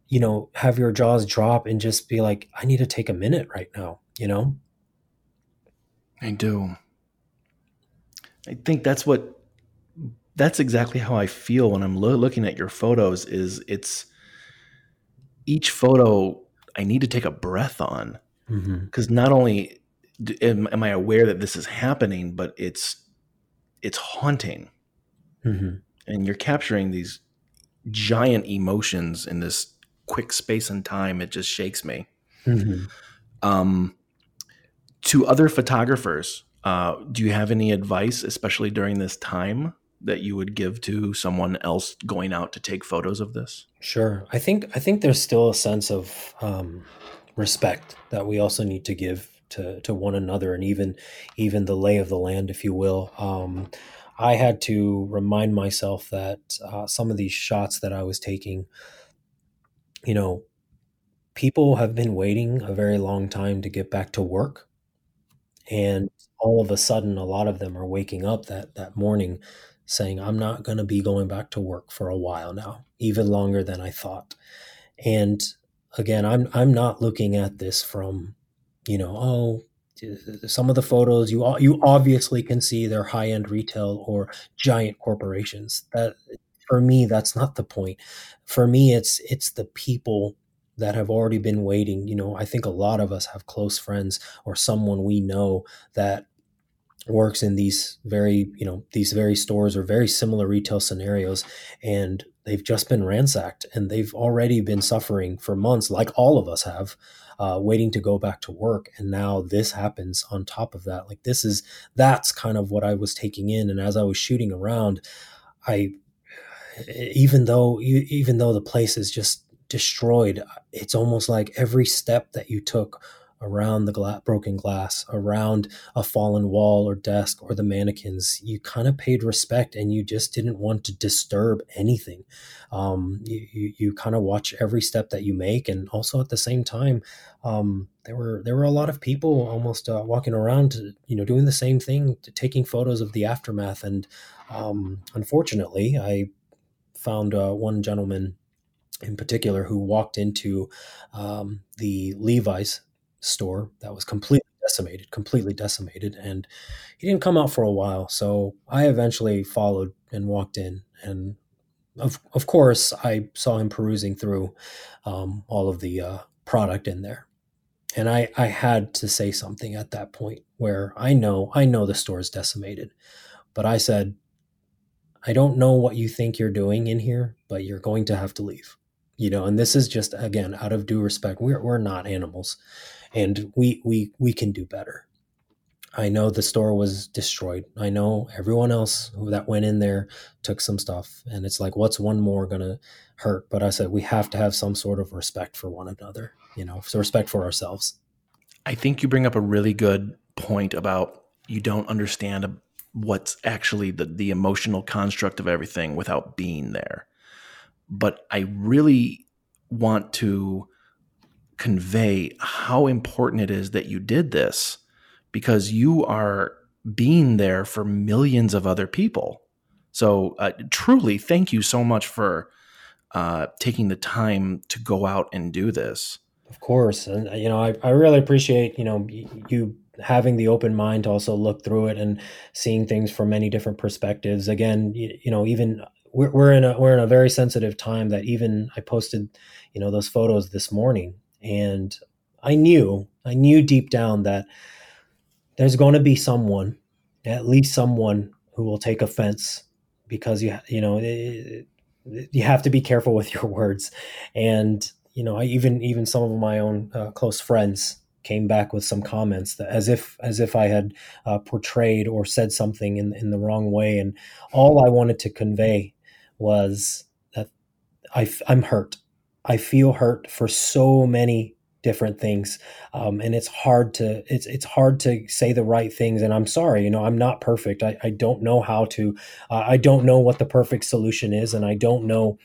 you know have your jaws drop and just be like, I need to take a minute right now. You know. I do. I think that's what that's exactly how I feel when I'm lo- looking at your photos is it's each photo I need to take a breath on because mm-hmm. not only am, am, I aware that this is happening, but it's it's haunting. Mm-hmm. And you're capturing these giant emotions in this quick space and time. It just shakes me. Mm-hmm. Um, to other photographers, uh, do you have any advice, especially during this time, that you would give to someone else going out to take photos of this? Sure. I think I think there's still a sense of um, respect that we also need to give to to one another, and even even the lay of the land, if you will. Um, I had to remind myself that uh, some of these shots that I was taking, you know, people have been waiting a very long time to get back to work. And all of a sudden a lot of them are waking up that that morning saying i'm not going to be going back to work for a while now even longer than i thought. And again i'm i'm not looking at this from you know oh some of the photos you you obviously can see they're high end retail or giant corporations that for me that's not the point for me it's it's the people that have already been waiting. You know, I think a lot of us have close friends or someone we know that works in these very, you know, these very stores or very similar retail scenarios and they've just been ransacked and they've already been suffering for months like all of us have uh, waiting to go back to work and now this happens on top of that like this is that's kind of what i was taking in and as i was shooting around i even though even though the place is just destroyed. It's almost like every step that you took around the gla- broken glass, around a fallen wall or desk or the mannequins, you kind of paid respect and you just didn't want to disturb anything. Um, you, you, you kind of watch every step that you make, and also at the same time, um, there were there were a lot of people almost uh, walking around, you know, doing the same thing, taking photos of the aftermath. And um, unfortunately, I found uh, one gentleman in particular who walked into um, the Levi's store that was completely decimated, completely decimated, and he didn't come out for a while. So I eventually followed and walked in, and of of course I saw him perusing through um, all of the uh, product in there, and I I had to say something at that point where I know I know the store is decimated, but I said. I don't know what you think you're doing in here, but you're going to have to leave you know and this is just again out of due respect we're, we're not animals and we we we can do better. I know the store was destroyed. I know everyone else who that went in there took some stuff and it's like what's one more gonna hurt? But i said we have to have some sort of respect for one another you know so respect for ourselves. I think you bring up a really good point about you don't understand what's actually the the emotional construct of everything without being there. But I really want to convey how important it is that you did this because you are being there for millions of other people. So, uh, truly, thank you so much for uh, taking the time to go out and do this. Of course, and you know, I, I really appreciate you know you having the open mind to also look through it and seeing things from many different perspectives. Again, you, you know, even we're, we're in a we're in a very sensitive time that even I posted, you know, those photos this morning, and I knew I knew deep down that there's going to be someone, at least someone, who will take offense because you you know it, you have to be careful with your words, and you know I even even some of my own uh, close friends came back with some comments that as if as if I had uh, portrayed or said something in in the wrong way, and all I wanted to convey was that I, I'm hurt. I feel hurt for so many different things um, and it's hard to it's it's hard to say the right things and i'm sorry you know i'm not perfect i, I don't know how to uh, i don't know what the perfect solution is and i don't know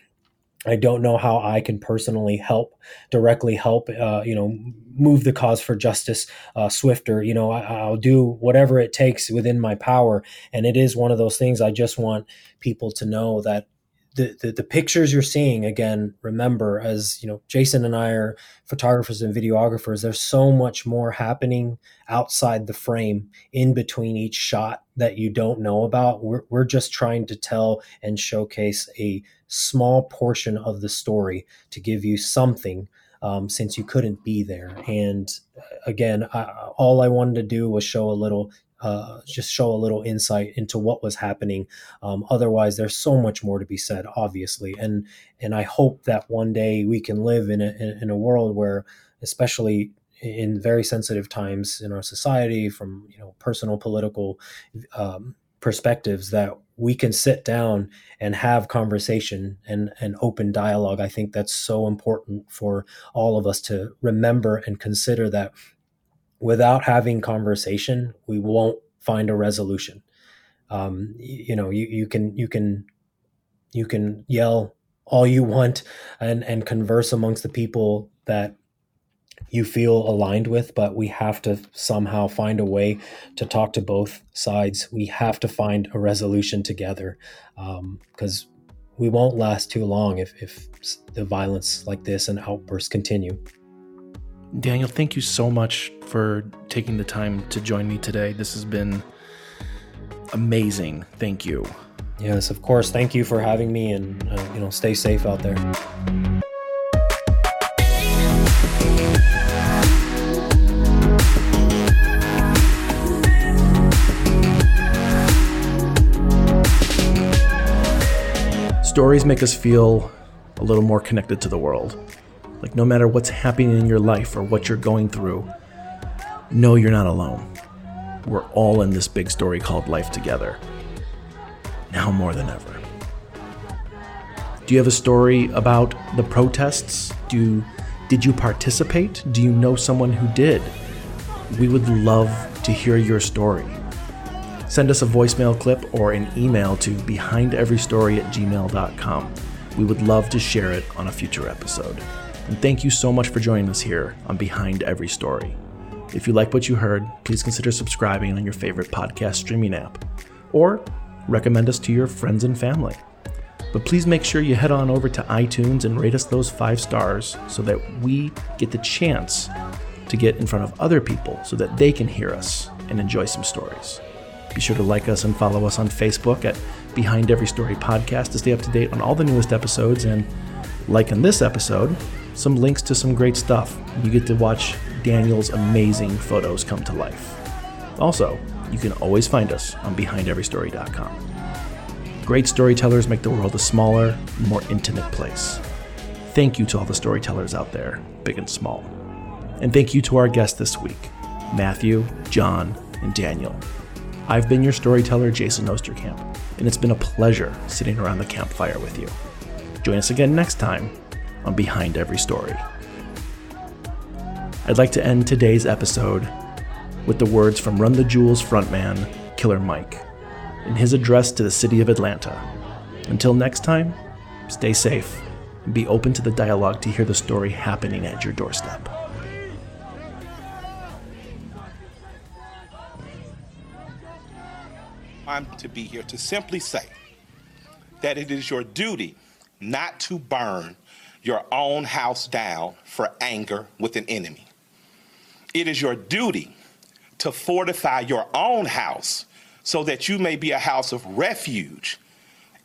I don't know how I can personally help, directly help, uh, you know, move the cause for justice uh, swifter. You know, I, will do whatever it takes within my power. And it is one of those things I just want people to know that the, the, the pictures you're seeing again remember as you know jason and i are photographers and videographers there's so much more happening outside the frame in between each shot that you don't know about. We're, we're just trying to tell and showcase a small portion of the story to give you something um, since you couldn't be there. And uh, again I, all i wanted to do was show a little uh, just show a little insight into what was happening. Um, otherwise, there's so much more to be said, obviously, and and I hope that one day we can live in a in a world where, especially in very sensitive times in our society, from you know personal political um, perspectives, that we can sit down and have conversation and, and open dialogue. I think that's so important for all of us to remember and consider that without having conversation, we won't find a resolution. Um, you, know, you, you can you can you can yell all you want and and converse amongst the people that you feel aligned with, but we have to somehow find a way to talk to both sides. We have to find a resolution together because um, we won't last too long if, if the violence like this and outbursts continue. Daniel, thank you so much for taking the time to join me today. This has been amazing. Thank you. Yes, of course. Thank you for having me and, uh, you know, stay safe out there. Stories make us feel a little more connected to the world. Like, no matter what's happening in your life or what you're going through, know you're not alone. We're all in this big story called life together. Now more than ever. Do you have a story about the protests? Do you, did you participate? Do you know someone who did? We would love to hear your story. Send us a voicemail clip or an email to behindeverystory at gmail.com. We would love to share it on a future episode. And thank you so much for joining us here on Behind Every Story. If you like what you heard, please consider subscribing on your favorite podcast streaming app or recommend us to your friends and family. But please make sure you head on over to iTunes and rate us those five stars so that we get the chance to get in front of other people so that they can hear us and enjoy some stories. Be sure to like us and follow us on Facebook at Behind Every Story Podcast to stay up to date on all the newest episodes. And like in this episode, some links to some great stuff. You get to watch Daniel's amazing photos come to life. Also, you can always find us on BehindEveryStory.com. Great storytellers make the world a smaller, more intimate place. Thank you to all the storytellers out there, big and small. And thank you to our guests this week Matthew, John, and Daniel. I've been your storyteller, Jason Osterkamp, and it's been a pleasure sitting around the campfire with you. Join us again next time on Behind Every Story. I'd like to end today's episode with the words from Run the Jewels frontman, Killer Mike, in his address to the city of Atlanta. Until next time, stay safe and be open to the dialogue to hear the story happening at your doorstep. I'm to be here to simply say that it is your duty not to burn your own house down for anger with an enemy. It is your duty to fortify your own house so that you may be a house of refuge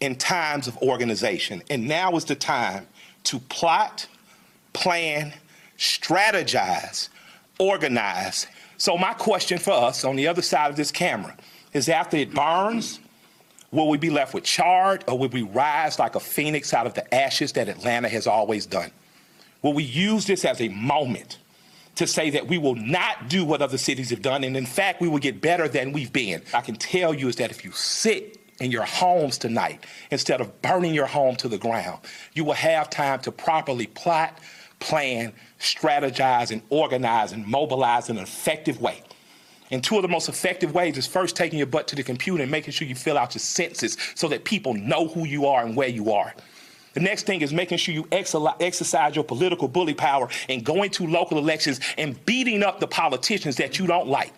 in times of organization. And now is the time to plot, plan, strategize, organize. So, my question for us on the other side of this camera is after it burns, Will we be left with charred or will we rise like a phoenix out of the ashes that Atlanta has always done? Will we use this as a moment to say that we will not do what other cities have done and in fact we will get better than we've been? I can tell you is that if you sit in your homes tonight instead of burning your home to the ground, you will have time to properly plot, plan, strategize, and organize and mobilize in an effective way and two of the most effective ways is first taking your butt to the computer and making sure you fill out your census so that people know who you are and where you are. The next thing is making sure you exercise your political bully power and going to local elections and beating up the politicians that you don't like.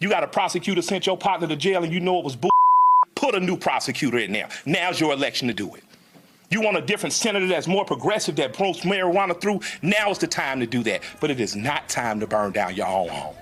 You got a prosecutor sent your partner to jail and you know it was bull. Put a new prosecutor in there. Now's your election to do it. You want a different senator that's more progressive that promotes marijuana through? Now is the time to do that. But it is not time to burn down your own home.